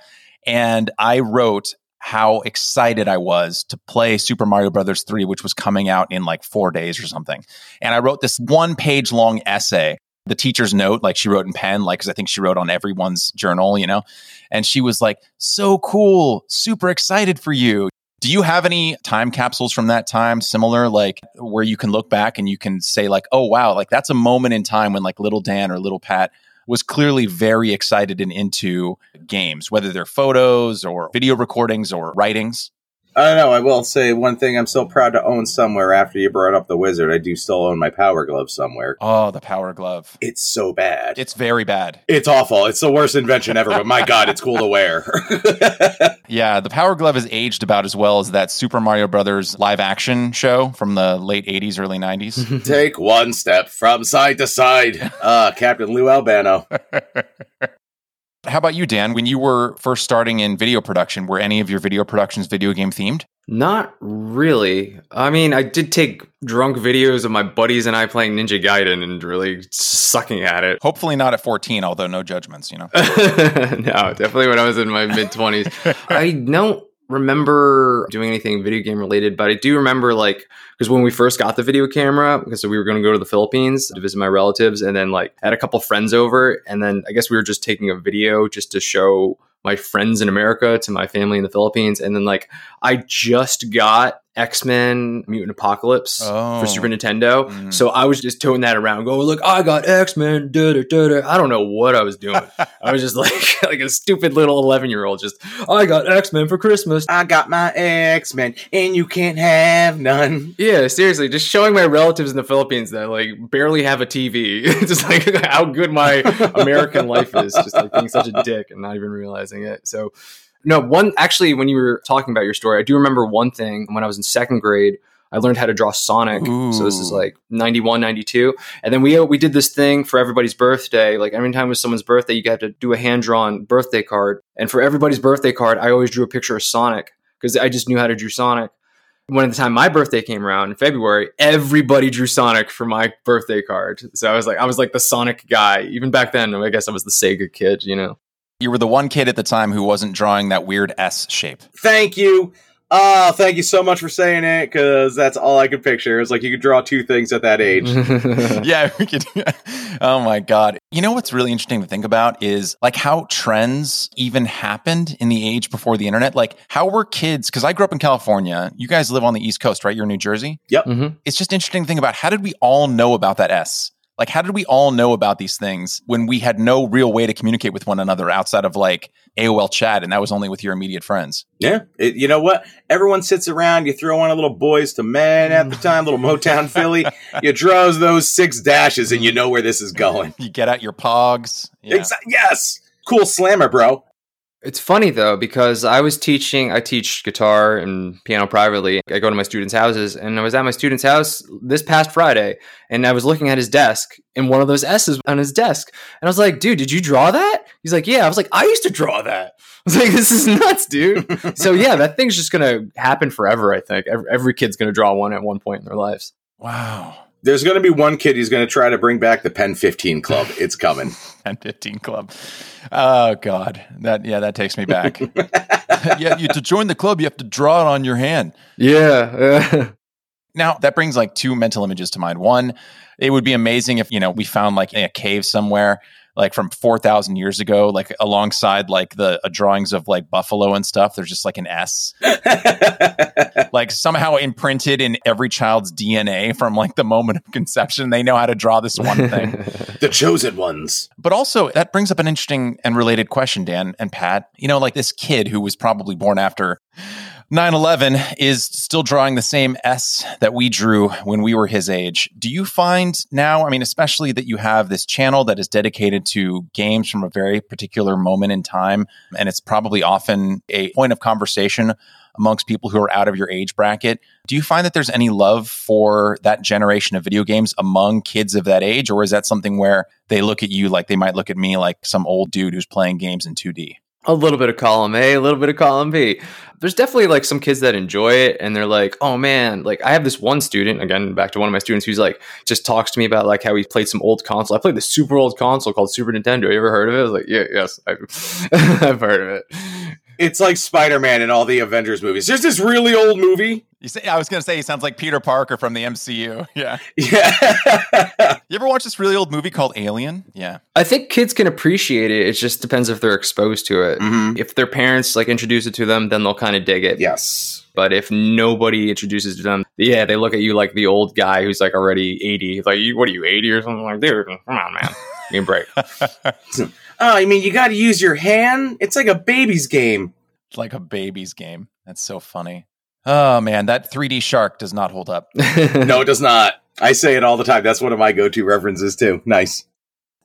And I wrote how excited I was to play Super Mario Brothers 3, which was coming out in like four days or something. And I wrote this one page long essay the teacher's note, like she wrote in pen, like, cause I think she wrote on everyone's journal, you know? And she was like, so cool, super excited for you. Do you have any time capsules from that time similar, like where you can look back and you can say, like, oh, wow, like that's a moment in time when like little Dan or little Pat was clearly very excited and into games, whether they're photos or video recordings or writings? I don't know. I will say one thing I'm still proud to own somewhere after you brought up the wizard. I do still own my power glove somewhere. Oh, the power glove. It's so bad. It's very bad. It's awful. It's the worst invention ever, but my god, it's cool to wear. Yeah, the Power Glove is aged about as well as that Super Mario Brothers live action show from the late 80s, early 90s. Take one step from side to side. Uh, Captain Lou Albano. How about you, Dan? When you were first starting in video production, were any of your video productions video game themed? Not really. I mean, I did take drunk videos of my buddies and I playing Ninja Gaiden and really sucking at it. Hopefully not at 14, although no judgments, you know. no, definitely when I was in my mid 20s. I don't remember doing anything video game related, but I do remember like because when we first got the video camera, because we were going to go to the Philippines to visit my relatives, and then like had a couple friends over, and then I guess we were just taking a video just to show my friends in America to my family in the Philippines, and then like I just got X Men Mutant Apocalypse Oh. for Super Nintendo, Mm. so I was just toting that around, going, "Look, I got X Men." I don't know what I was doing. I was just like like a stupid little eleven year old. Just I got X Men for Christmas. I got my X Men, and you can't have none. Yeah, seriously, just showing my relatives in the Philippines that like barely have a TV, just like how good my American life is, just like being such a dick and not even realizing it. So, No, one actually, when you were talking about your story, I do remember one thing when I was in second grade. I learned how to draw Sonic. Ooh. So this is like 91, 92. And then we uh, we did this thing for everybody's birthday. Like every time it was someone's birthday, you got to do a hand drawn birthday card. And for everybody's birthday card, I always drew a picture of Sonic because I just knew how to draw Sonic. When the time my birthday came around in February, everybody drew Sonic for my birthday card. So I was like, I was like the Sonic guy. Even back then, I guess I was the Sega kid, you know. You were the one kid at the time who wasn't drawing that weird S shape. Thank you. Oh, thank you so much for saying it because that's all I could picture. It's like you could draw two things at that age. yeah, we could. oh my god! You know what's really interesting to think about is like how trends even happened in the age before the internet. Like how were kids? Because I grew up in California. You guys live on the East Coast, right? You're in New Jersey. Mhm. It's just interesting to think about how did we all know about that S? Like how did we all know about these things when we had no real way to communicate with one another outside of like AOL chat, and that was only with your immediate friends. Yeah, it, you know what? Everyone sits around. You throw on a little Boyz II Men at the time, little Motown Philly. You draw those six dashes, and you know where this is going. You get out your pogs. Yeah. Exa- yes, cool slammer, bro. It's funny though because I was teaching. I teach guitar and piano privately. I go to my students' houses, and I was at my student's house this past Friday, and I was looking at his desk, and one of those S's on his desk, and I was like, "Dude, did you draw that?" He's like, "Yeah." I was like, "I used to draw that." I was like, "This is nuts, dude." so yeah, that thing's just gonna happen forever. I think every, every kid's gonna draw one at one point in their lives. Wow. There's going to be one kid who's going to try to bring back the Pen 15 Club. It's coming. 10 15 club. Oh god. That yeah, that takes me back. yeah, you to join the club, you have to draw it on your hand. Yeah. Now, that brings like two mental images to mind. One, it would be amazing if, you know, we found like in a cave somewhere like from 4000 years ago like alongside like the uh, drawings of like buffalo and stuff there's just like an s like somehow imprinted in every child's dna from like the moment of conception they know how to draw this one thing the chosen ones. But also, that brings up an interesting and related question, Dan and Pat. You know, like this kid who was probably born after 9 11 is still drawing the same S that we drew when we were his age. Do you find now, I mean, especially that you have this channel that is dedicated to games from a very particular moment in time, and it's probably often a point of conversation amongst people who are out of your age bracket. Do you find that there's any love for that generation of video games among kids of that age, or is that something where they look at you like they might look at me like some old dude who's playing games in 2D? A little bit of column A, a little bit of column B. There's definitely like some kids that enjoy it and they're like, oh man, like I have this one student, again, back to one of my students who's like, just talks to me about like how he played some old console. I played this super old console called Super Nintendo. You ever heard of it? I was like, yeah, yes, I've, I've heard of it. It's like Spider Man in all the Avengers movies. There's this really old movie. You say, I was going to say he sounds like Peter Parker from the MCU. Yeah. Yeah. You ever watch this really old movie called Alien? Yeah. I think kids can appreciate it. It just depends if they're exposed to it. Mhm. If their parents like introduce it to them, then they'll kind of dig it. Yes. But if nobody introduces to them, yeah, they look at you like the old guy who's like already 80. Like, you, what are you, 80 or something? Like, dude, come on, man. Give me a break. Oh, I mean, you got to use your hand? It's like a baby's game. It's like a baby's game. That's so funny. Oh, man. That 3D shark does not hold up. No, it does not. I say it all the time. That's one of my go to references, too. Nice.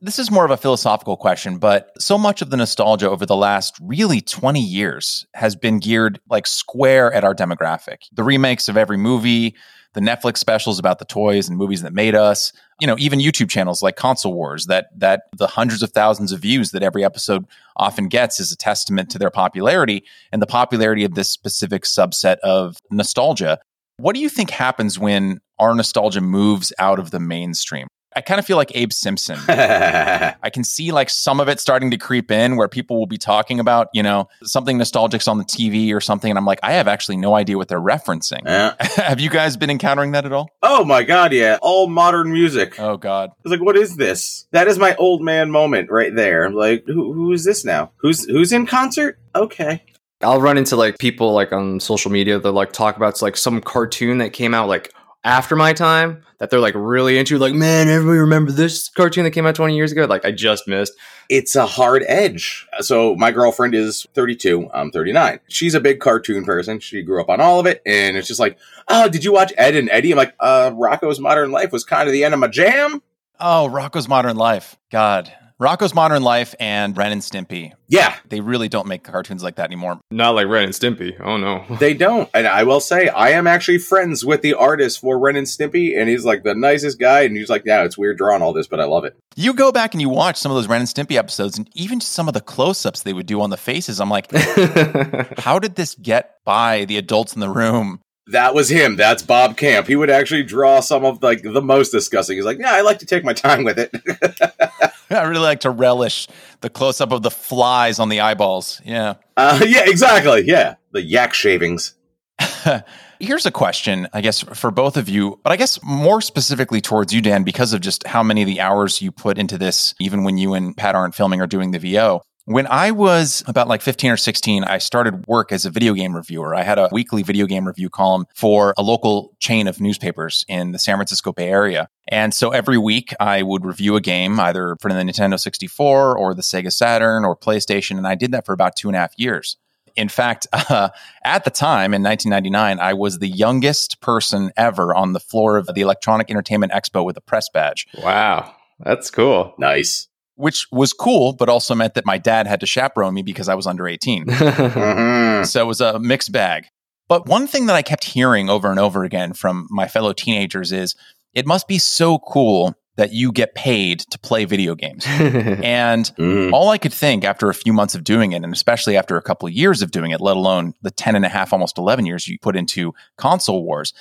This is more of a philosophical question, but so much of the nostalgia over the last really 20 years has been geared like square at our demographic. The remakes of every movie, the Netflix specials about the toys and movies that made us, you know, even YouTube channels like Console Wars that that the hundreds of thousands of views that every episode often gets is a testament to their popularity and the popularity of this specific subset of nostalgia. What do you think happens when our nostalgia moves out of the mainstream? I kind of feel like Abe Simpson. I can see like some of it starting to creep in where people will be talking about, you know, something nostalgic's on the TV or something. And I'm like, I have actually no idea what they're referencing. Yeah. have you guys been encountering that at all? Oh my god, yeah. All modern music. Oh, God. was like, what is this? That is my old man moment right there. Like, who, who is this now? Who's who's in concert? Okay. I'll run into like people like on social media that like talk about like some cartoon that came out like after my time that they're like really into. Like, man, everybody remember this cartoon that came out 20 years ago? Like, I just missed. It's a hard edge. So my girlfriend is 32. I'm 39. She's a big cartoon person. She grew up on all of it. And it's just like, oh, did you watch Ed and Eddie? I'm like, uh, Rocko's Modern Life was kind of the end of my jam. Oh, Rocko's Modern Life. God. Rocko's Modern Life and Ren and Stimpy. Yeah, They really don't make cartoons like that anymore. Not like Ren and Stimpy. Oh no. they don't. And I will say, I am actually friends with the artist for Ren and Stimpy, and he's like the nicest guy. And he's like, yeah, it's weird drawing all this, but I love it. You go back and you watch some of those Ren and Stimpy episodes, and even some of the close-ups they would do on the faces. I'm like, how did this get by the adults in the room? That was him. That's Bob Camp. He would actually draw some of like the most disgusting. He's like, yeah, I like to take my time with it. I really like to relish the close-up of the flies on the eyeballs. Yeah. uh, yeah, exactly. Yeah, the yak shavings. Here's a question, I guess, for both of you, but I guess more specifically towards you, Dan, because of just how many of the hours you put into this, even when you and Pat aren't filming or doing the VO. When I was about like 15 or 16, I started work as a video game reviewer. I had a weekly video game review column for a local chain of newspapers in the San Francisco Bay Area. And so every week I would review a game either for the Nintendo 64 or the Sega Saturn or PlayStation. And I did that for about two and a half years. In fact, uh, at the time in 1999, I was the youngest person ever on the floor of the Electronic Entertainment Expo with a press badge, wow. That's cool. Nice. Which was cool, but also meant that my dad had to chaperone me because I was under 18. Mhm. So it was a mixed bag. But one thing that I kept hearing over and over again from my fellow teenagers is it must be so cool that you get paid to play video games. And Mhm. all I could think after a few months of doing it, and especially after a couple of years of doing it, let alone the 10 and a half, almost 11 years you put into console wars,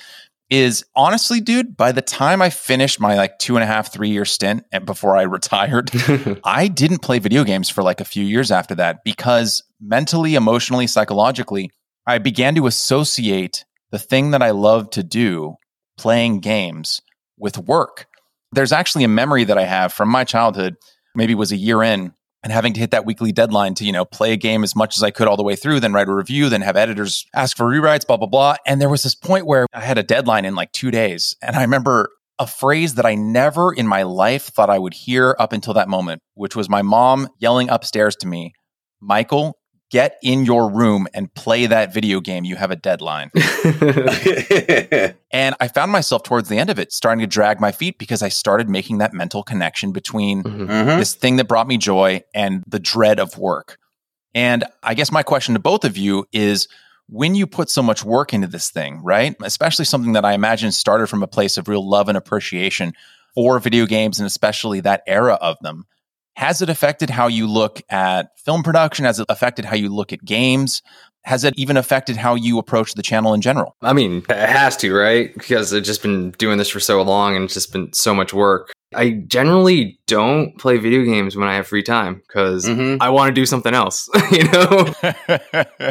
is honestly, dude, by the time I finished my like two and a half, three year stint and before I retired, I didn't play video games for like a few years after that because mentally, emotionally, psychologically, I began to associate the thing that I love to do, playing games, with work. There's actually a memory that I have from my childhood, maybe was a year in, and having to hit that weekly deadline to, you know, play a game as much as I could all the way through, then write a review, then have editors ask for rewrites, blah, blah, blah. And there was this point where I had a deadline in like two days. And I remember a phrase that I never in my life thought I would hear up until that moment, which was my mom yelling upstairs to me, Michael, get in your room and play that video game. You have a deadline. And I found myself towards the end of it starting to drag my feet because I started making that mental connection between Mhm. Mhm. this thing that brought me joy and the dread of work. And I guess my question to both of you is when you put so much work into this thing, right? Especially something that I imagine started from a place of real love and appreciation for video games and especially that era of them. Has it affected how you look at film production? Has it affected how you look at games? Has it even affected how you approach the channel in general? I mean, it has to, right? Because I've just been doing this for so long and it's just been so much work. I generally don't play video games when I have free time because Mhm. I want to do something else. you know,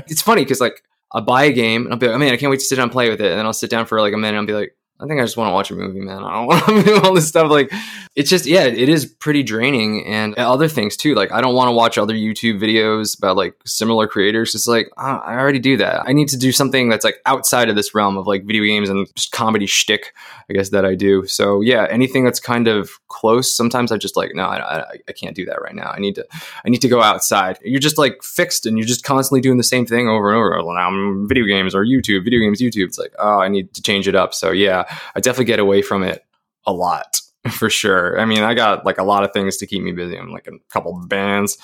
it's funny because like I buy a game and I'll be like, oh man, I can't wait to sit down and play with it. And then I'll sit down for like a minute and I'll be like, I think I just want to watch a movie, man. I don't want to do all this stuff. Like, it's just, yeah, it is pretty draining. And other things too. Like, I don't want to watch other YouTube videos about like similar creators. It's like, uh, I already do that. I need to do something that's like outside of this realm of like video games and just comedy shtick, I guess, that I do. So, yeah, anything that's kind of close, sometimes I just like, no, I, I, can't do that right now. I need to, I need to go outside. You're just like fixed and you're just constantly doing the same thing over and over. Now I'm video games or YouTube, video games, YouTube. It's like, oh, I need to change it up. So yeah, I definitely get away from it a lot for sure. I mean, I got like a lot of things to keep me busy. I'm like a couple bands.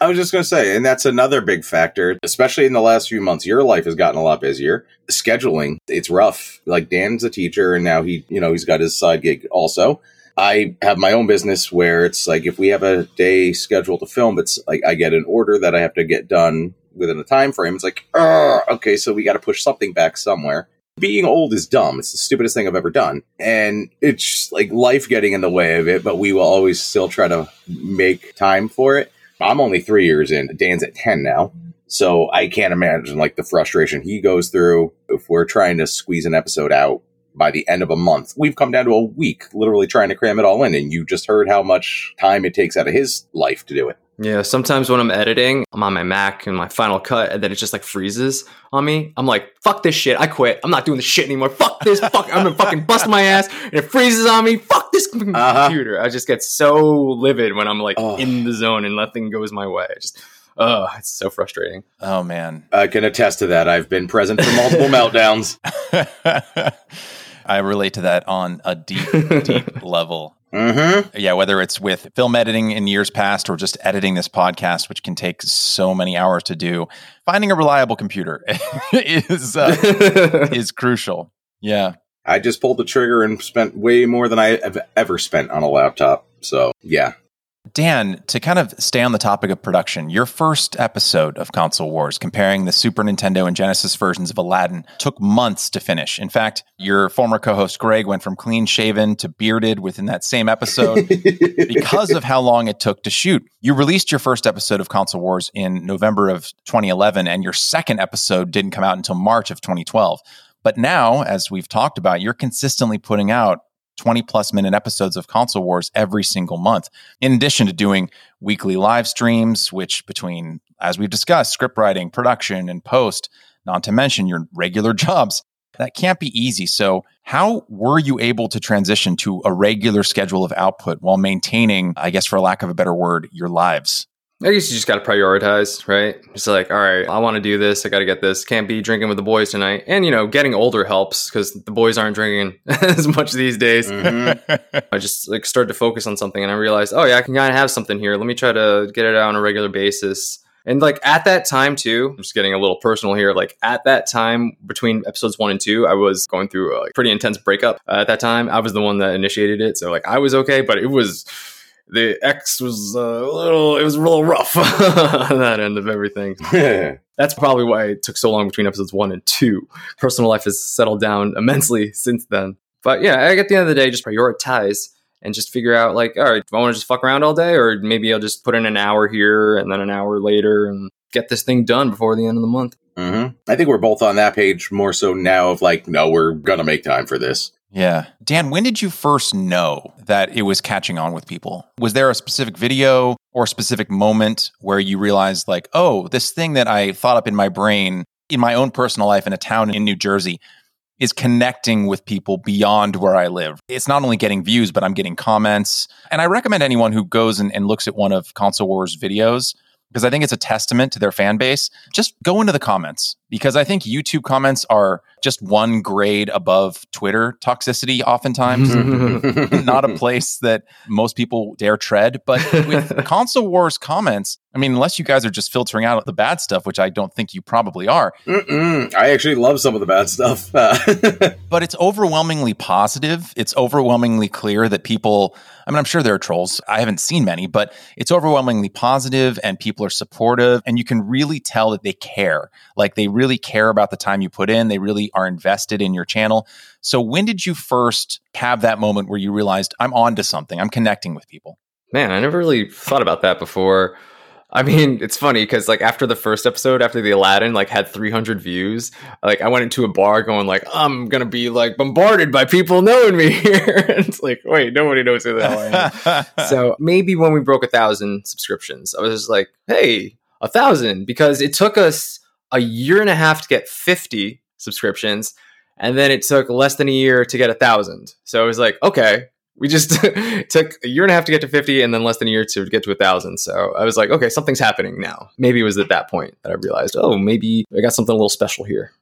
I was just going to say, and that's another big factor, especially in the last few months. Your life has gotten a lot busier. Scheduling, it's rough. Like Dan's a teacher, and now he, you know, he's got his side gig also. I have my own business where it's like if we have a day scheduled to film, it's like I get an order that I have to get done within a time frame. It's like, "Ugh, okay, so we got to push something back somewhere. Being old is dumb. It's the stupidest thing I've ever done. And it's like life getting in the way of it, but we will always still try to make time for it. I'm only three years in. Dan's at 10 now. So I can't imagine like the frustration he goes through if we're trying to squeeze an episode out by the end of a month. We've come down to a week literally trying to cram it all in. And you just heard how much time it takes out of his life to do it. Yeah, sometimes when I'm editing, I'm on my Mac and my Final Cut, and then it just like freezes on me. I'm like, fuck this shit. I quit. I'm not doing this shit anymore. Fuck this. Fuck. I'm gonna fucking bust my ass, and it freezes on me. Fuck this fucking Uh-huh. computer. I just get so livid when I'm like Oh. in the zone and nothing goes my way. I just, oh, it's so frustrating. oh, man. I can attest to that. I've been present for multiple meltdowns. I relate to that on a deep, deep level. Mm-hmm. Yeah, whether it's with film editing in years past or just editing this podcast, which can take so many hours to do, finding a reliable computer is uh, is crucial. Yeah. I just pulled the trigger and spent way more than I have ever spent on a laptop. So, yeah. Dan, to kind of stay on the topic of production, your first episode of Console Wars, comparing the Super Nintendo and Genesis versions of Aladdin, took months to finish. In fact, your former co host Greg went from clean shaven to bearded within that same episode because of how long it took to shoot. You released your first episode of Console Wars in November of 2011, and your second episode didn't come out until March of 2012. But now, as we've talked about, you're consistently putting out 20 plus minute episodes of Console Wars every single month, in addition to doing weekly live streams, which between, as we've discussed, script writing, production, and post, not to mention your regular jobs, that can't be easy. So, how were you able to transition to a regular schedule of output while maintaining, I guess, for lack of a better word, your lives? I guess you just got to prioritize, right? It's like, all right, I want to do this. I got to get this. Can't be drinking with the boys tonight. And, you know, getting older helps because the boys aren't drinking as much these days. Mm-hmm. I just like started to focus on something and I realized, oh, yeah, I can kind of have something here. Let me try to get it out on a regular basis. And like at that time too, I'm just getting a little personal here. Like at that time between episodes one and two, I was going through a pretty intense breakup. Uh, at that time, I was the one that initiated it, so like I was okay, but it was the X was uh, a little, it was a little rough on that end of everything. That's probably why it took so long between episodes one and two. Personal life has settled down immensely since then. But yeah, I at the end of the day, just prioritize and just figure out like, all right, do I want to just fuck around all day, or maybe I'll just put in an hour here and then an hour later and get this thing done before the end of the month. Mm-hmm. I think we're both on that page more so now of like, no, we're gonna make time for this. Yeah. Dan, when did you first know that it was catching on with people? Was there a specific video or a specific moment where you realized, like, oh, this thing that I thought up in my brain in my own personal life in a town in New Jersey is connecting with people beyond where I live. It's not only getting views, but I'm getting comments. And I recommend anyone who goes and, and looks at one of Console Wars videos because I think it's a testament to their fan base. Just go into the comments because I think YouTube comments are just one grade above Twitter toxicity, oftentimes. Mm-hmm. Not a place that most people dare tread. But with console wars comments, I mean, unless you guys are just filtering out the bad stuff, which I don't think you probably are. Mm-mm. I actually love some of the bad stuff. but it's overwhelmingly positive. It's overwhelmingly clear that people, I mean, I'm sure there are trolls. I haven't seen many, but it's overwhelmingly positive and people are supportive. And you can really tell that they care. Like they really care about the time you put in. They really are invested in your channel. So when did you first have that moment where you realized I'm on to something? I'm connecting with people. Man, I never really thought about that before. I mean, it's funny because like after the first episode, after the Aladdin like had 300 views, like I went into a bar going like I'm gonna be like bombarded by people knowing me here. it's like wait, nobody knows who the hell I am. so maybe when we broke a thousand subscriptions, I was just like, hey, a thousand because it took us a year and a half to get 50 subscriptions and then it took less than a year to get a thousand. So it was like okay we just took a year and a half to get to 50 and then less than a year to get to a thousand. So i was like okay something's happening now. Maybe it was at that point that i realized oh maybe i got something a little special here.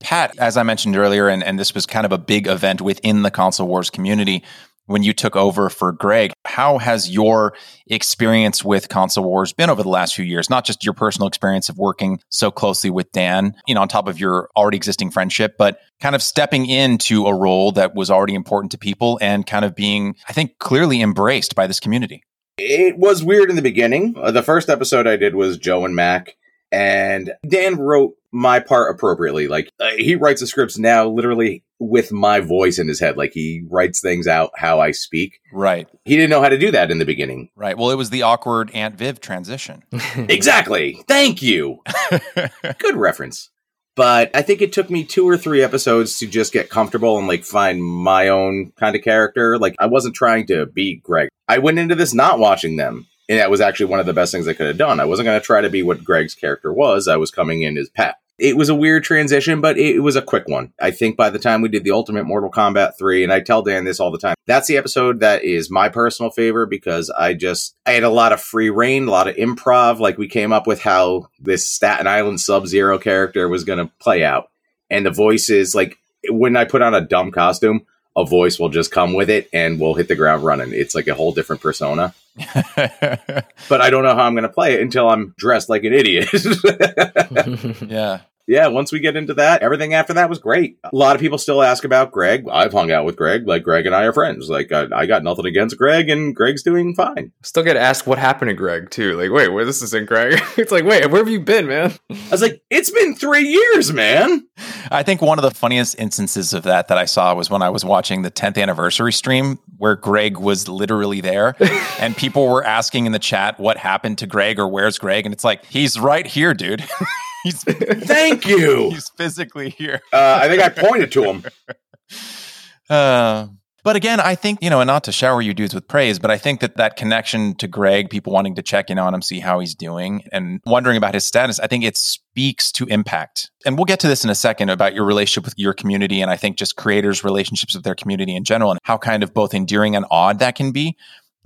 Pat as i mentioned earlier and, and this was kind of a big event within the console wars community when you took over for Greg. How has your experience with Console Wars been over the last few years? Not just your personal experience of working so closely with Dan, you know, on top of your already existing friendship, but kind of stepping into a role that was already important to people and kind of being, I think, clearly embraced by this community. It was weird in the beginning. Uh, the first episode I did was Joe and Mac, and Dan wrote my part appropriately. Like uh, he writes the scripts now, literally with my voice in his head. Like he writes things out how I speak. Right. He didn't know how to do that in the beginning. Right. Well, it was the awkward Aunt Viv transition. exactly. Thank you. Good reference. But I think it took me two or three episodes to just get comfortable and like find my own kind of character. Like I wasn't trying to beat Greg. I went into this not watching them. And that was actually one of the best things I could have done. I wasn't going to try to be what Greg's character was. I was coming in as Pat. It was a weird transition, but it, was a quick one. I think by the time we did the Ultimate Mortal Kombat 3, and I tell Dan this all the time, that's the episode that is my personal favorite because I just, I had a lot of free reign, a lot of improv. Like we came up with how this Staten Island Sub Zero character was going to play out. And the voices, like when I put on a dumb costume, a voice will just come with it and we'll hit the ground running. It's like a whole different persona. but I don't know how I'm going to play it until I'm dressed like an idiot. yeah yeah, once we get into that, everything after that was great. A lot of people still ask about Greg. I've hung out with Greg. Like, Greg and I are friends. Like, I, I got nothing against Greg, and Greg's doing fine. Still get asked what happened to Greg, too. Like, wait, where this isn't Greg? it's like, wait, where have you been, man? I was like, it's been three years, man. I think one of the funniest instances of that that I saw was when I was watching the 10th anniversary stream where Greg was literally there and people were asking in the chat what happened to Greg or where's Greg. And it's like, he's right here, dude. He's thank you. He's physically here. Uh, I think I pointed to him. Uh, but again, I think you know, and not to shower you dudes with praise, but I think that that connection to Greg, people wanting to check in on him, see how he's doing, and wondering about his status, I think it speaks to impact. And we'll get to this in a second about your relationship with your community, and I think just creators' relationships with their community in general, and how kind of both endearing and odd that can be.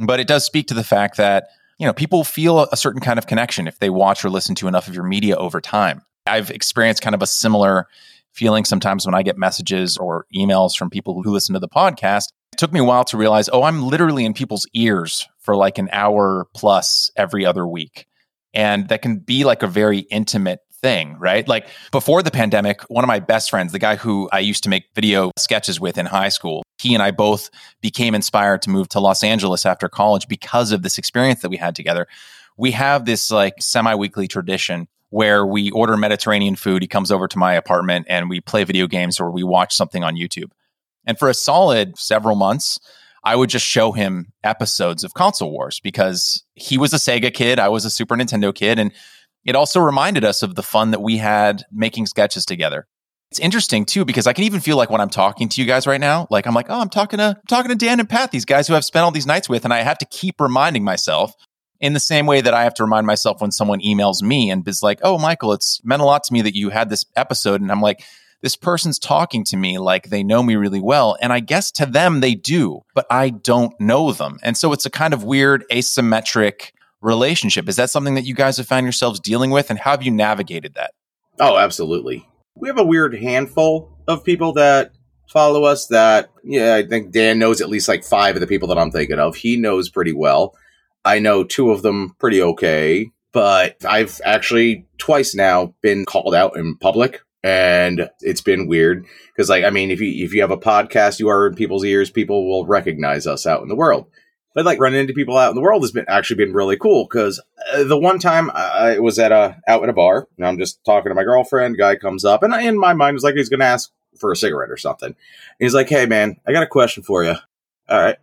But it does speak to the fact that you know, people feel a certain kind of connection if they watch or listen to enough of your media over time. I've experienced kind of a similar feeling sometimes when I get messages or emails from people who listen to the podcast. It took me a while to realize, oh, I'm literally in people's ears for like an hour plus every other week. And that can be like a very intimate thing, right? Like before the pandemic, one of my best friends, the guy who I used to make video sketches with in high school, he and I both became inspired to move to Los Angeles after college because of this experience that we had together. We have this like semi weekly tradition where we order Mediterranean food. He comes over to my apartment and we play video games or we watch something on YouTube. And for a solid several months, I would just show him episodes of Console Wars because he was a Sega kid, I was a Super Nintendo kid, and it also reminded us of the fun that we had making sketches together. It's interesting too because I can even feel like when I'm talking to you guys right now, like I'm like, oh, I'm talking to I'm talking to Dan and Pat, these guys who I've spent all these nights with, and I have to keep reminding myself in the same way that I have to remind myself when someone emails me and is like, oh, Michael, it's meant a lot to me that you had this episode, and I'm like, this person's talking to me like they know me really well, and I guess to them they do, but I don't know them, and so it's a kind of weird asymmetric relationship. Is that something that you guys have found yourselves dealing with, and how have you navigated that? Oh, absolutely. We have a weird handful of people that follow us that yeah i think dan knows at least like five of the people that i'm thinking of. He knows pretty well. I know two of them pretty okay but i've actually twice now been called out in public and it's been weird because like i mean if you if you have a podcast you are in people's ears. People will recognize us out in the world but like running into people out in the world has been actually been really cool because uh, the one time I was at a out at a bar and I'm just talking to my girlfriend, guy comes up and I, in my mind was like he's going to ask for a cigarette or something. And he's like, "Hey man, I got a question for you. All right,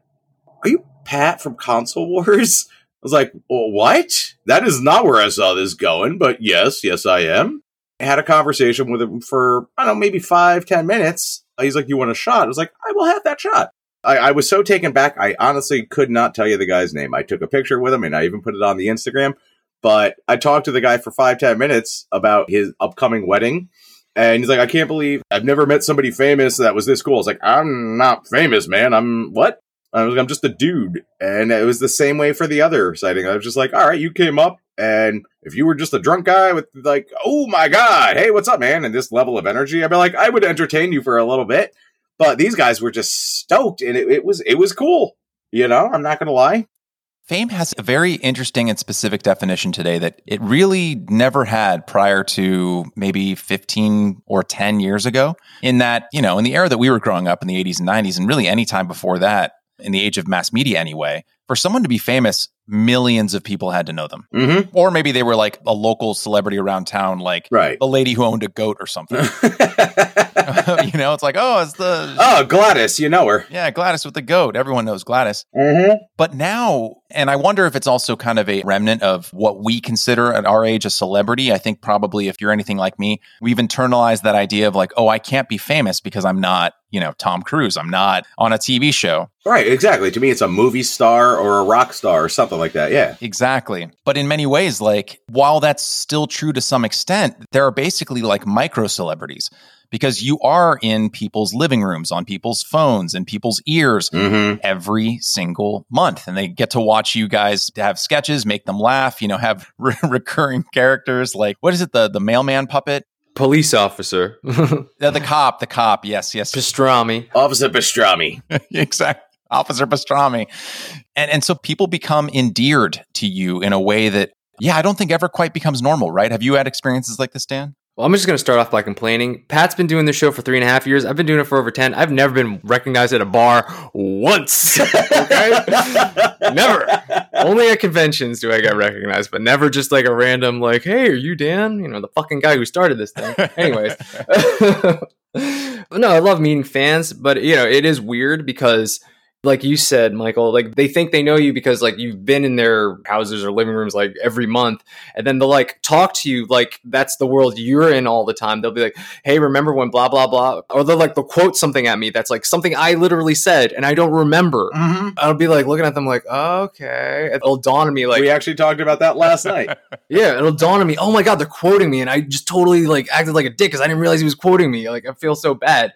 are you Pat from Console Wars?" I was like, well, "What? That is not where I saw this going." But yes, yes, I am. I had a conversation with him for I don't know, maybe five, ten minutes. He's like, "You want a shot?" I was like, "I will have that shot." I, I, was so taken back. I honestly could not tell you the guy's name. I took a picture with him and I even put it on the Instagram. But I talked to the guy for five, ten minutes about his upcoming wedding. And he's like, I can't believe I've never met somebody famous that was this cool. It's like, I'm not famous, man. I'm what? I'm just a dude. And it was the same way for the other sighting. I was just like, all right, you came up. And if you were just a drunk guy with like, oh my God, hey, what's up, man? And this level of energy, I'd be like, I would entertain you for a little bit. But these guys were just stoked, and it, it was it was cool. You know, I'm not going to lie. Fame has a very interesting and specific definition today that it really never had prior to maybe 15 or 10 years ago. In that, you know, in the era that we were growing up in the 80s and 90s, and really any time before that, in the age of mass media anyway, for someone to be famous, millions of people had to know them. Mm-hmm. Or maybe they were like a local celebrity around town, like right. the lady who owned a goat or something. you know, it's like, oh, it's the. Oh, Gladys, you know her. Yeah, Gladys with the goat. Everyone knows Gladys. Mm-hmm. But now, and I wonder if it's also kind of a remnant of what we consider at our age a celebrity. I think probably if you're anything like me, we've internalized that idea of like, oh, I can't be famous because I'm not, you know, Tom Cruise. I'm not on a TV show. Right, exactly. To me, it's a movie star or a rock star or something like that. Yeah. Exactly. But in many ways, like, while that's still true to some extent, there are basically like micro celebrities because you are in people's living rooms, on people's phones, and people's ears mm-hmm. every single month. And they get to watch you guys have sketches, make them laugh, you know, have re- recurring characters like, what is it, the, the mailman puppet? police officer. Uh, the cop, the cop. Yes, yes. Pastrami. Officer Pastrami. exactly. Officer Pastrami. And and so people become endeared to you in a way that yeah, I don't think ever quite becomes normal, right? Have you had experiences like this, Dan? Well, I'm just going to start off by complaining. Pat's been doing this show for three and a half years. I've been doing it for over 10. I've never been recognized at a bar once. okay? never. Only at conventions do I get recognized, but never just like a random, like, hey, are you Dan? You know, the fucking guy who started this thing. Anyways. no, I love meeting fans, but, you know, it is weird because like you said, Michael, like they think they know you because like you've been in their houses or living rooms like every month, and then they'll like talk to you like that's the world you're in all the time. They'll be like, "Hey, remember when blah blah blah," or they'll like they'll quote something at me that's like something I literally said and I don't remember. Mm-hmm. I'll be like looking at them like, "Okay," it'll dawn on me like, we actually talked about that last night. yeah, it'll dawn on me. Oh my god, they're quoting me, and I just totally like acted like a dick because I didn't realize he was quoting me. Like I feel so bad.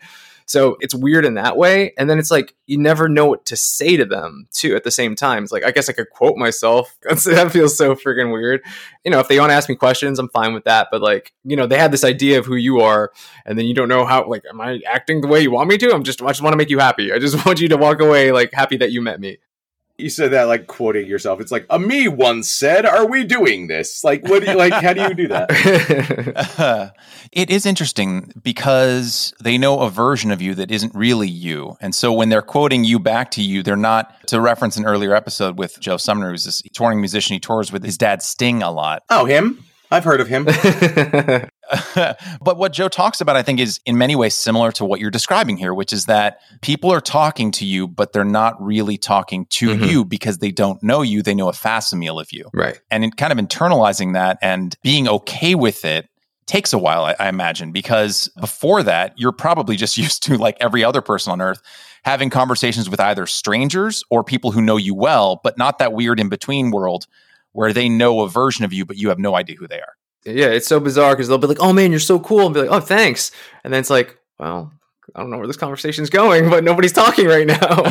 So it's weird in that way. And then it's like you never know what to say to them too at the same time. It's like I guess I could quote myself. that feels so freaking weird. You know, if they want to ask me questions, I'm fine with that. But like, you know, they had this idea of who you are, and then you don't know how like, am I acting the way you want me to? I'm just I just want to make you happy. I just want you to walk away like happy that you met me. You said that like quoting yourself. It's like a me once said, "Are we doing this?" Like, what? Do you, like, how do you do that? it is interesting because they know a version of you that isn't really you, and so when they're quoting you back to you, they're not. To reference an earlier episode with Joe Sumner, who's this touring musician, he tours with his dad Sting a lot. Oh, him. I've heard of him. but what Joe talks about, I think, is in many ways similar to what you're describing here, which is that people are talking to you, but they're not really talking to mm-hmm. you because they don't know you. They know a facsimile of you. Right. And in kind of internalizing that and being okay with it takes a while, I, I imagine, because before that, you're probably just used to, like every other person on earth, having conversations with either strangers or people who know you well, but not that weird in between world where they know a version of you, but you have no idea who they are. Yeah, it's so bizarre because they'll be like, "Oh man, you're so cool," and be like, "Oh, thanks," and then it's like, "Well, I don't know where this conversation's going, but nobody's talking right now."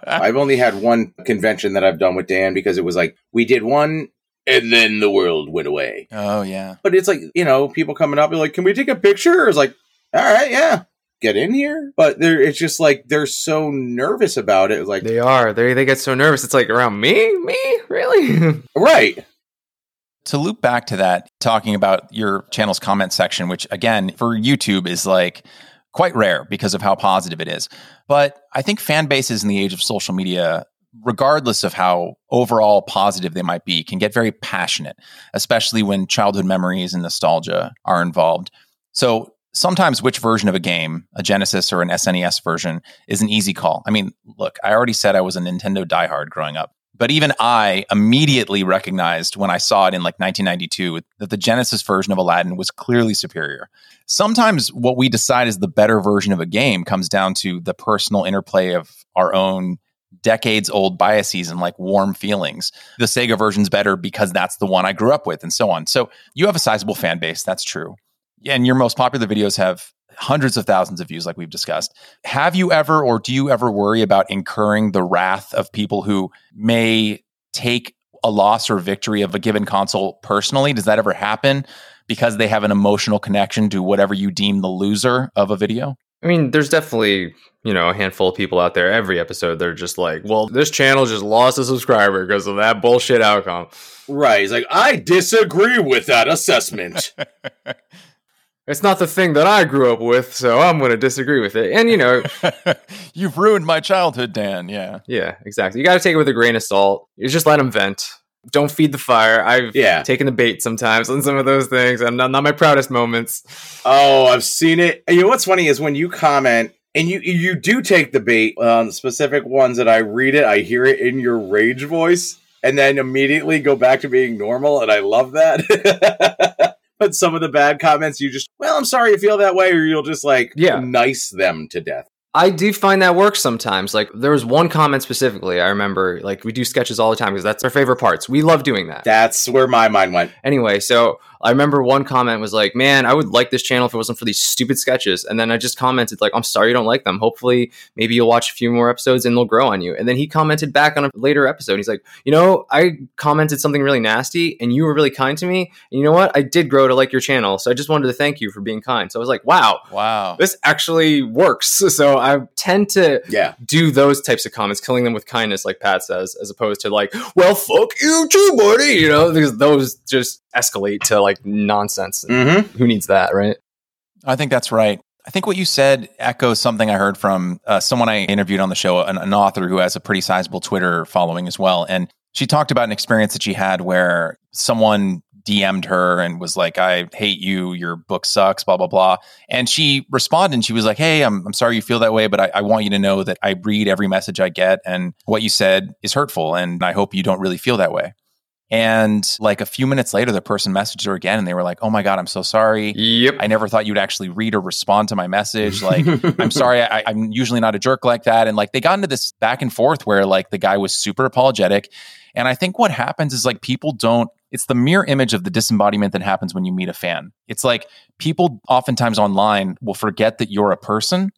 I've only had one convention that I've done with Dan because it was like we did one and then the world went away. Oh yeah. But it's like, you know, people coming up and like, "Can we take a picture?" It's like, "All right, yeah." Get in here, but they're it's just like they're so nervous about it. It's like they are. They they get so nervous. It's like around me, me, really, right? To loop back to that, talking about your channel's comment section, which again, for YouTube is like quite rare because of how positive it is. But I think fan bases in the age of social media, regardless of how overall positive they might be, can get very passionate, especially when childhood memories and nostalgia are involved. So sometimes which version of a game, a Genesis or an SNES version, is an easy call. I mean, look, I already said I was a Nintendo diehard growing up. But even I immediately recognized when I saw it in like 1992 that the Genesis version of Aladdin was clearly superior. Sometimes what we decide is the better version of a game comes down to the personal interplay of our own decades old biases and like warm feelings. The Sega version's better because that's the one I grew up with and so on. So you have a sizable fan base, that's true. And your most popular videos have hundreds of thousands of views, like we've discussed. Have you ever, or do you ever worry about incurring the wrath of people who may take a loss or victory of a given console personally? Does that ever happen because they have an emotional connection to whatever you deem the loser of a video? I mean, there's definitely, you know, a handful of people out there every episode they're just like, well, this channel just lost a subscriber because of that bullshit outcome. Right. He's like, I disagree with that assessment. it's not the thing that I grew up with, so I'm going to disagree with it. And you know, you've ruined my childhood, Dan. Yeah, yeah, exactly. You got to take it with a grain of salt. You just let them vent. Don't feed the fire. I've yeah. taken the bait sometimes on some of those things. I'm not, not my proudest moments. Oh, I've seen it. You know what's funny is when you comment and you you do take the bait um, on specific ones that I read it, I hear it in your rage voice, and then immediately go back to being normal, and I love that. but some of the bad comments you just well i'm sorry you feel that way or you'll just like yeah. nice them to death I do find that works sometimes. Like there was one comment specifically I remember. Like we do sketches all the time because that's our favorite parts. We love doing that. That's where my mind went. Anyway, so I remember one comment was like, "Man, I would like this channel if it wasn't for these stupid sketches." And then I just commented like, "I'm sorry you don't like them. Hopefully, maybe you'll watch a few more episodes and they'll grow on you." And then he commented back on a later episode. He's like, "You know, I commented something really nasty, and you were really kind to me. And you know what? I did grow to like your channel, so I just wanted to thank you for being kind." So I was like, "Wow, Wow. this actually works." So I tend to Yeah. do those types of comments, killing them with kindness, like Pat says, as opposed to like, well, fuck you too, buddy. You know, because those just escalate to like nonsense. Mm-hmm. Who needs that, right? I think that's right. I think what you said echoes something I heard from uh, someone I interviewed on the show, an, an author who has a pretty sizable Twitter following as well. And she talked about an experience that she had where someone DM'd her and was like, I hate you, your book sucks, blah, blah, blah. And she responded and she was like, Hey, I'm, I'm sorry you feel that way, but I, I want you to know that I read every message I get and what you said is hurtful. And I hope you don't really feel that way. And like a few minutes later, the person messaged her again and they were like, Oh my God, I'm so sorry. Yep. I never thought you'd actually read or respond to my message. Like, I'm sorry, I, I'm usually not a jerk like that. And like, they got into this back and forth where like the guy was super apologetic. And I think what happens is like people don't, it's the mirror image of the disembodiment that happens when you meet a fan. It's like people oftentimes online will forget that you're a person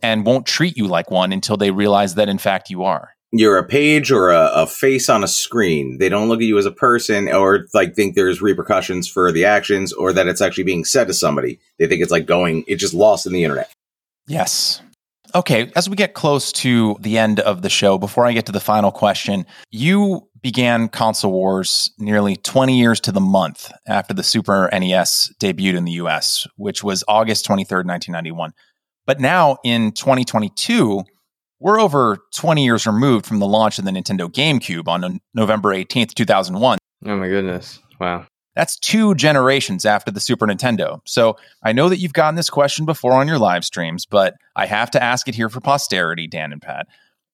and won't treat you like one until they realize that in fact you are. You're a page or a, a face on a screen. They don't look at you as a person or like think there's repercussions for the actions or that it's actually being said to somebody. They think it's like going, it's just lost in the internet. Yes. Okay, as we get close to the end of the show, before I get to the final question, you began Console Wars nearly 20 years to the month after the Super NES debuted in the US, which was August 23rd, 1991. But now in 2022, we're over 20 years removed from the launch of the Nintendo GameCube on November 18th, 2001. Oh my goodness. Wow. That's two generations after the Super Nintendo. So I know that you've gotten this question before on your live streams, but I have to ask it here for posterity, Dan and Pat.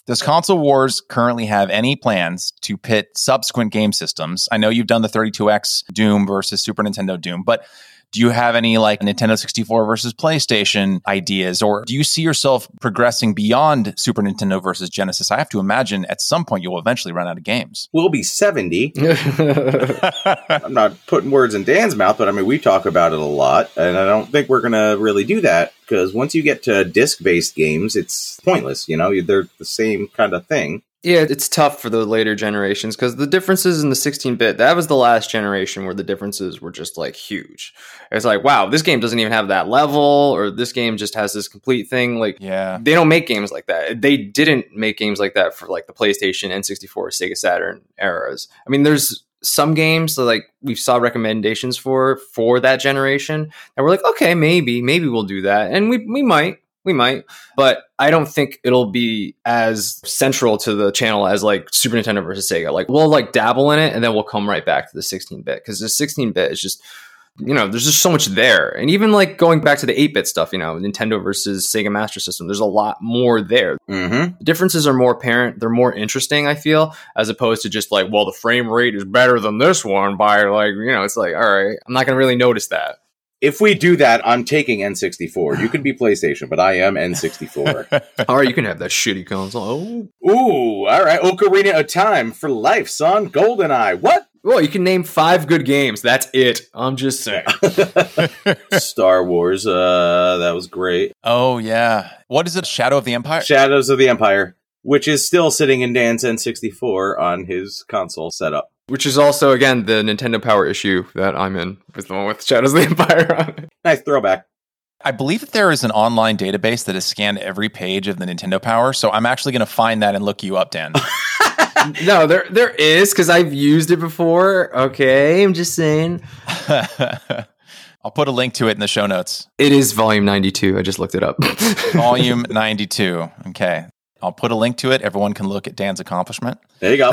Does Console Wars currently have any plans to pit subsequent game systems? I know you've done the 32X Doom versus Super Nintendo Doom, but do you have any like Nintendo 64 versus PlayStation ideas? Or do you see yourself progressing beyond Super Nintendo versus Genesis? I have to imagine at some point you'll eventually run out of games. We'll be 70. I'm not putting words in Dan's mouth, but I mean, we talk about it a lot, and I don't think we're going to really do that because once you get to disc based games, it's pointless. You know, they're the same kind of thing. It's tough for the later generations because the differences in the 16 bit, that was the last generation where the differences were just like huge. It's like, wow, this game doesn't even have that level, or this game just has this complete thing. Like, Yeah. they don't make games like that. They didn't make games like that for like the PlayStation, N64, Sega Saturn eras. I mean, there's some games that like we saw recommendations for for that generation, and we're like, okay, maybe, maybe we'll do that, and we we might. We might, but I don't think it'll be as central to the channel as like Super Nintendo versus Sega. Like we'll like dabble in it and then we'll come right back to the 16 bit because the 16 bit is just you know, there's just so much there. And even like going back to the 8 bit stuff, you know, Nintendo versus Sega Master System, there's a lot more there. Mm-hmm. The differences are more apparent. They're more interesting, I feel, as opposed to just like, well, the frame rate is better than this one by like, you know, it's like, all right, I'm not going to really notice that. If we do that, I'm taking N64. You can be PlayStation, but I am N64. all right, you can have that shitty console. Oh. Ooh, all right. Ocarina of Time for life, son. GoldenEye. What? Well, you can name five good games. That's it. I'm just saying. Star Wars. Uh, that was great. Oh yeah. What is it? Shadow of the Empire? Shadows of the Empire, which is still sitting in Dan's N64 on his console setup. Which is also, again, the Nintendo Power issue that I'm in, with the one with Shadows of the Empire on it. Nice throwback. I believe that there is an online database that has scanned every page of the Nintendo Power. So I'm actually going to find that and look you up, Dan. no, there there is because I've used it before. Okay, I'm just saying. I'll put a link to it in the show notes. It is volume 92. I just looked it up. Volume 92. Okay. I'll put a link to it. Everyone can look at Dan's accomplishment. There you go.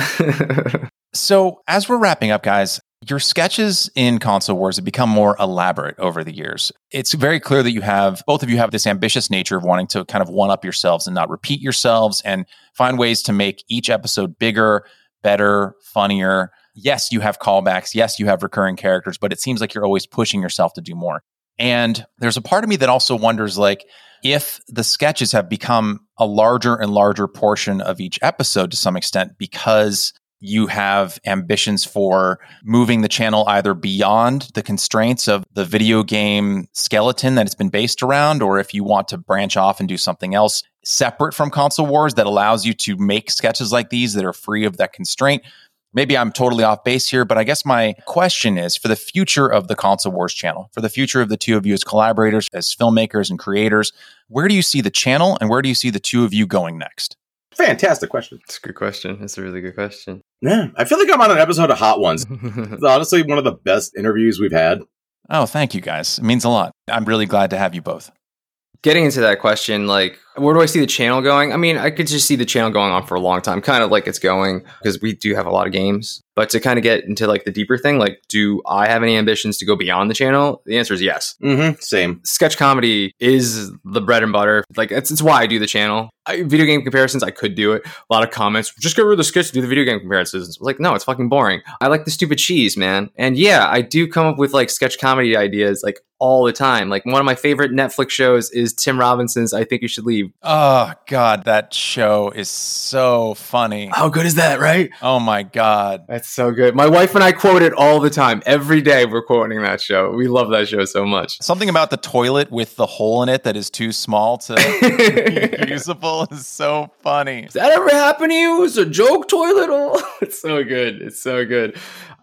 So, as we're wrapping up, guys, your sketches in Console Wars have become more elaborate over the years. It's very clear that you have, both of you have this ambitious nature of wanting to kind of one up yourselves and not repeat yourselves and find ways to make each episode bigger, better, funnier. Yes, you have callbacks. Yes, you have recurring characters, but it seems like you're always pushing yourself to do more. And there's a part of me that also wonders like if the sketches have become a larger and larger portion of each episode to some extent because you have ambitions for moving the channel either beyond the constraints of the video game skeleton that it's been based around, or if you want to branch off and do something else separate from console wars that allows you to make sketches like these that are free of that constraint. Maybe I'm totally off base here, but I guess my question is for the future of the Console Wars channel, for the future of the two of you as collaborators, as filmmakers and creators, where do you see the channel and where do you see the two of you going next? Fantastic question. It's a good question. It's a really good question. Yeah, I feel like I'm on an episode of Hot Ones. It's honestly one of the best interviews we've had. Oh, thank you guys. It means a lot. I'm really glad to have you both. Getting into that question, like, where do I see the channel going? I mean, I could just see the channel going on for a long time, kind of like it's going, because we do have a lot of games. But to kind of get into like the deeper thing, like, do I have any ambitions to go beyond the channel? The answer is yes. Mm-hmm. Same. Sketch comedy is the bread and butter. Like, it's, it's why I do the channel. I, video game comparisons, I could do it. A lot of comments, just get rid of the sketch, do the video game comparisons. Like, no, it's fucking boring. I like the stupid cheese, man. And yeah, I do come up with like sketch comedy ideas like all the time. Like, one of my favorite Netflix shows is Tim Robinson's I Think You Should Leave. Oh, God, that show is so funny. How good is that, right? Oh, my God. That's so good. My wife and I quote it all the time. Every day we're quoting that show. We love that show so much. Something about the toilet with the hole in it that is too small to be usable is so funny. Does that ever happen to you? Is a joke toilet? Oh, it's so good. It's so good.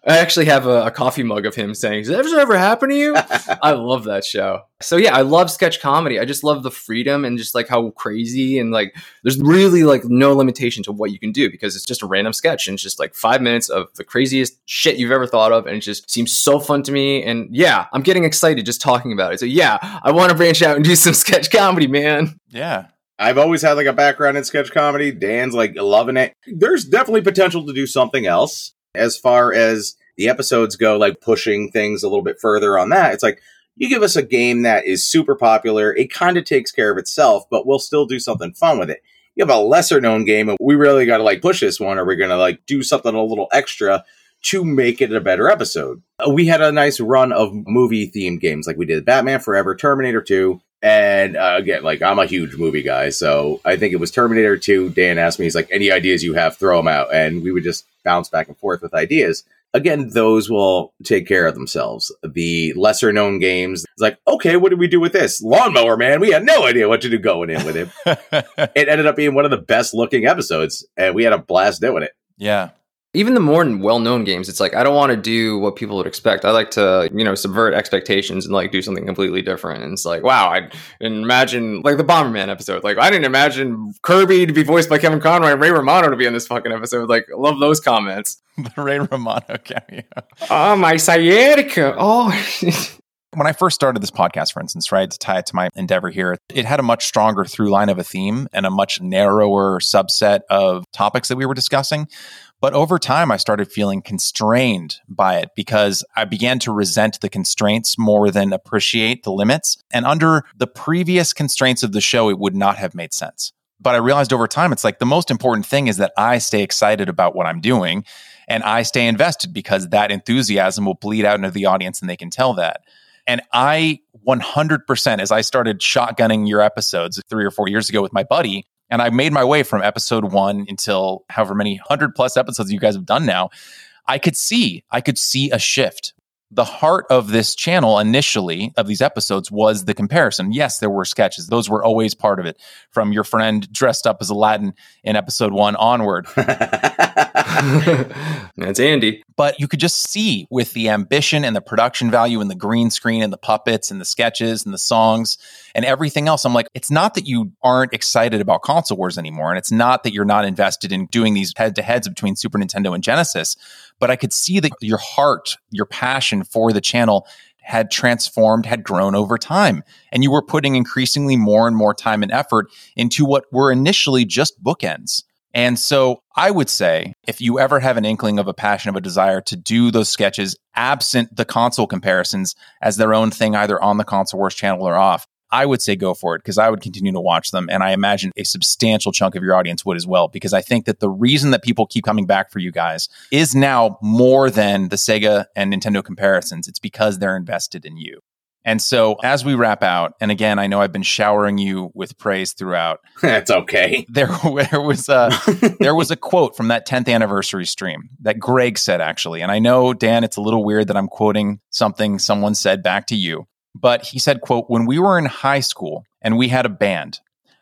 I actually have a, a coffee mug of him saying, "Does that ever, ever happen to you?" I love that show. So yeah, I love sketch comedy. I just love the freedom and just like how crazy and like there's really like no limitation to what you can do because it's just a random sketch and it's just like five minutes of the craziest shit you've ever thought of, and it just seems so fun to me. And yeah, I'm getting excited just talking about it. So yeah, I want to branch out and do some sketch comedy, man. Yeah. I've always had like a background in sketch comedy. Dan's like loving it. There's definitely potential to do something else as far as the episodes go, like pushing things a little bit further on that. It's like you give us a game that is super popular. It kind of takes care of itself, but we'll still do something fun with it. You have a lesser known game and we really got to like push this one or we're going to like do something a little extra to make it a better episode. We had a nice run of movie themed games like we did Batman Forever, Terminator 2, and uh, again, like I'm a huge movie guy, so I think it was Terminator 2. Dan asked me, he's like, any ideas you have, throw them out. And we would just bounce back and forth with ideas. Again, those will take care of themselves. The lesser known games, it's like, okay, what did we do with this? Lawnmower Man, we had no idea what to do going in with it. it ended up being one of the best looking episodes, and we had a blast doing it. Yeah. Even the more well-known games, it's like I don't want to do what people would expect. I like to, you know, subvert expectations and like do something completely different. And it's like, wow, I didn't imagine like the Bomberman episode. Like I didn't imagine Kirby to be voiced by Kevin Conroy and Ray Romano to be in this fucking episode. Like, love those comments. the Ray Romano cameo. Oh, my sciatica. Oh. when I first started this podcast, for instance, right, to tie it to my endeavor here, it had a much stronger through line of a theme and a much narrower subset of topics that we were discussing. But over time, I started feeling constrained by it because I began to resent the constraints more than appreciate the limits. And under the previous constraints of the show, it would not have made sense. But I realized over time, it's like the most important thing is that I stay excited about what I'm doing and I stay invested because that enthusiasm will bleed out into the audience and they can tell that. And I 100%, as I started shotgunning your episodes three or four years ago with my buddy, and I made my way from episode one until however many hundred plus episodes you guys have done now. I could see, I could see a shift. The heart of this channel initially of these episodes was the comparison. Yes, there were sketches. Those were always part of it from your friend dressed up as Aladdin in episode one onward. That's Andy. But you could just see with the ambition and the production value and the green screen and the puppets and the sketches and the songs and everything else. I'm like, it's not that you aren't excited about console wars anymore. And it's not that you're not invested in doing these head to heads between Super Nintendo and Genesis. But I could see that your heart, your passion for the channel had transformed, had grown over time. And you were putting increasingly more and more time and effort into what were initially just bookends. And so I would say if you ever have an inkling of a passion, of a desire to do those sketches absent the console comparisons as their own thing, either on the console wars channel or off, I would say go for it because I would continue to watch them. And I imagine a substantial chunk of your audience would as well, because I think that the reason that people keep coming back for you guys is now more than the Sega and Nintendo comparisons. It's because they're invested in you. And so, as we wrap out, and again, I know I've been showering you with praise throughout. That's okay. There, there was a there was a quote from that 10th anniversary stream that Greg said actually, and I know Dan, it's a little weird that I'm quoting something someone said back to you, but he said, "quote When we were in high school and we had a band."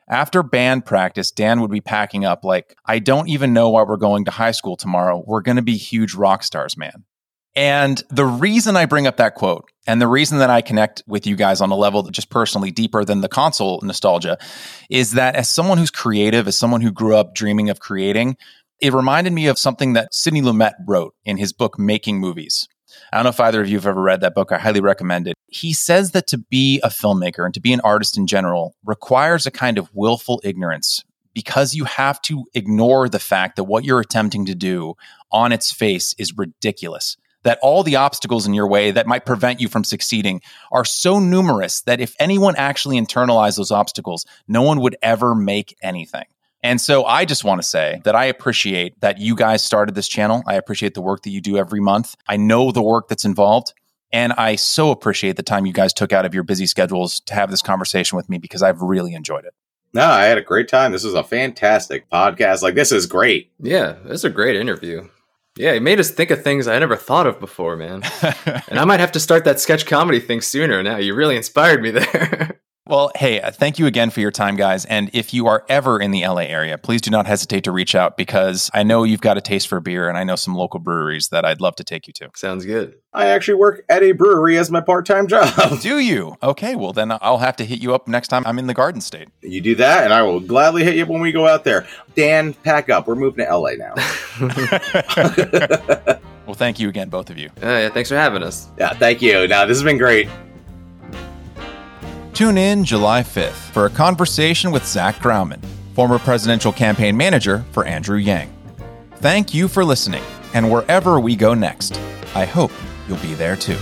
After band practice, Dan would be packing up like, I don't even know why we're going to high school tomorrow. We're going to be huge rock stars, man. And the reason I bring up that quote and the reason that I connect with you guys on a level that just personally deeper than the console nostalgia is that as someone who's creative, as someone who grew up dreaming of creating, it reminded me of something that Sidney Lumet wrote in his book, Making Movies. I don't know if either of you have ever read that book. I highly recommend it. He says that to be a filmmaker and to be an artist in general requires a kind of willful ignorance because you have to ignore the fact that what you're attempting to do on its face is ridiculous that all the obstacles in your way that might prevent you from succeeding are so numerous that if anyone actually internalized those obstacles, no one would ever make anything. And so I just want to say that I appreciate that you guys started this channel. I appreciate the work that you do every month. I know the work that's involved. And I so appreciate the time you guys took out of your busy schedules to have this conversation with me because I've really enjoyed it. No, I had a great time. This is a fantastic podcast. Like, this is great. Yeah, this is a great interview. Yeah, it made us think of things I never thought of before, man. and I might have to start that sketch comedy thing sooner now. You really inspired me there. Well, hey, uh, thank you again for your time, guys. And if you are ever in the LA area, please do not hesitate to reach out because I know you've got a taste for beer and I know some local breweries that I'd love to take you to. Sounds good. I actually work at a brewery as my part time job. Do you? Okay, well, then I'll have to hit you up next time I'm in the Garden State. You do that, and I will gladly hit you up when we go out there. Dan, pack up. We're moving to LA now. well, thank you again, both of you. Uh, yeah, thanks for having us. Yeah, thank you. Now, this has been great. Tune in July 5th for a conversation with Zach Graumann, former presidential campaign manager for Andrew Yang. Thank you for listening, and wherever we go next, I hope you'll be there too.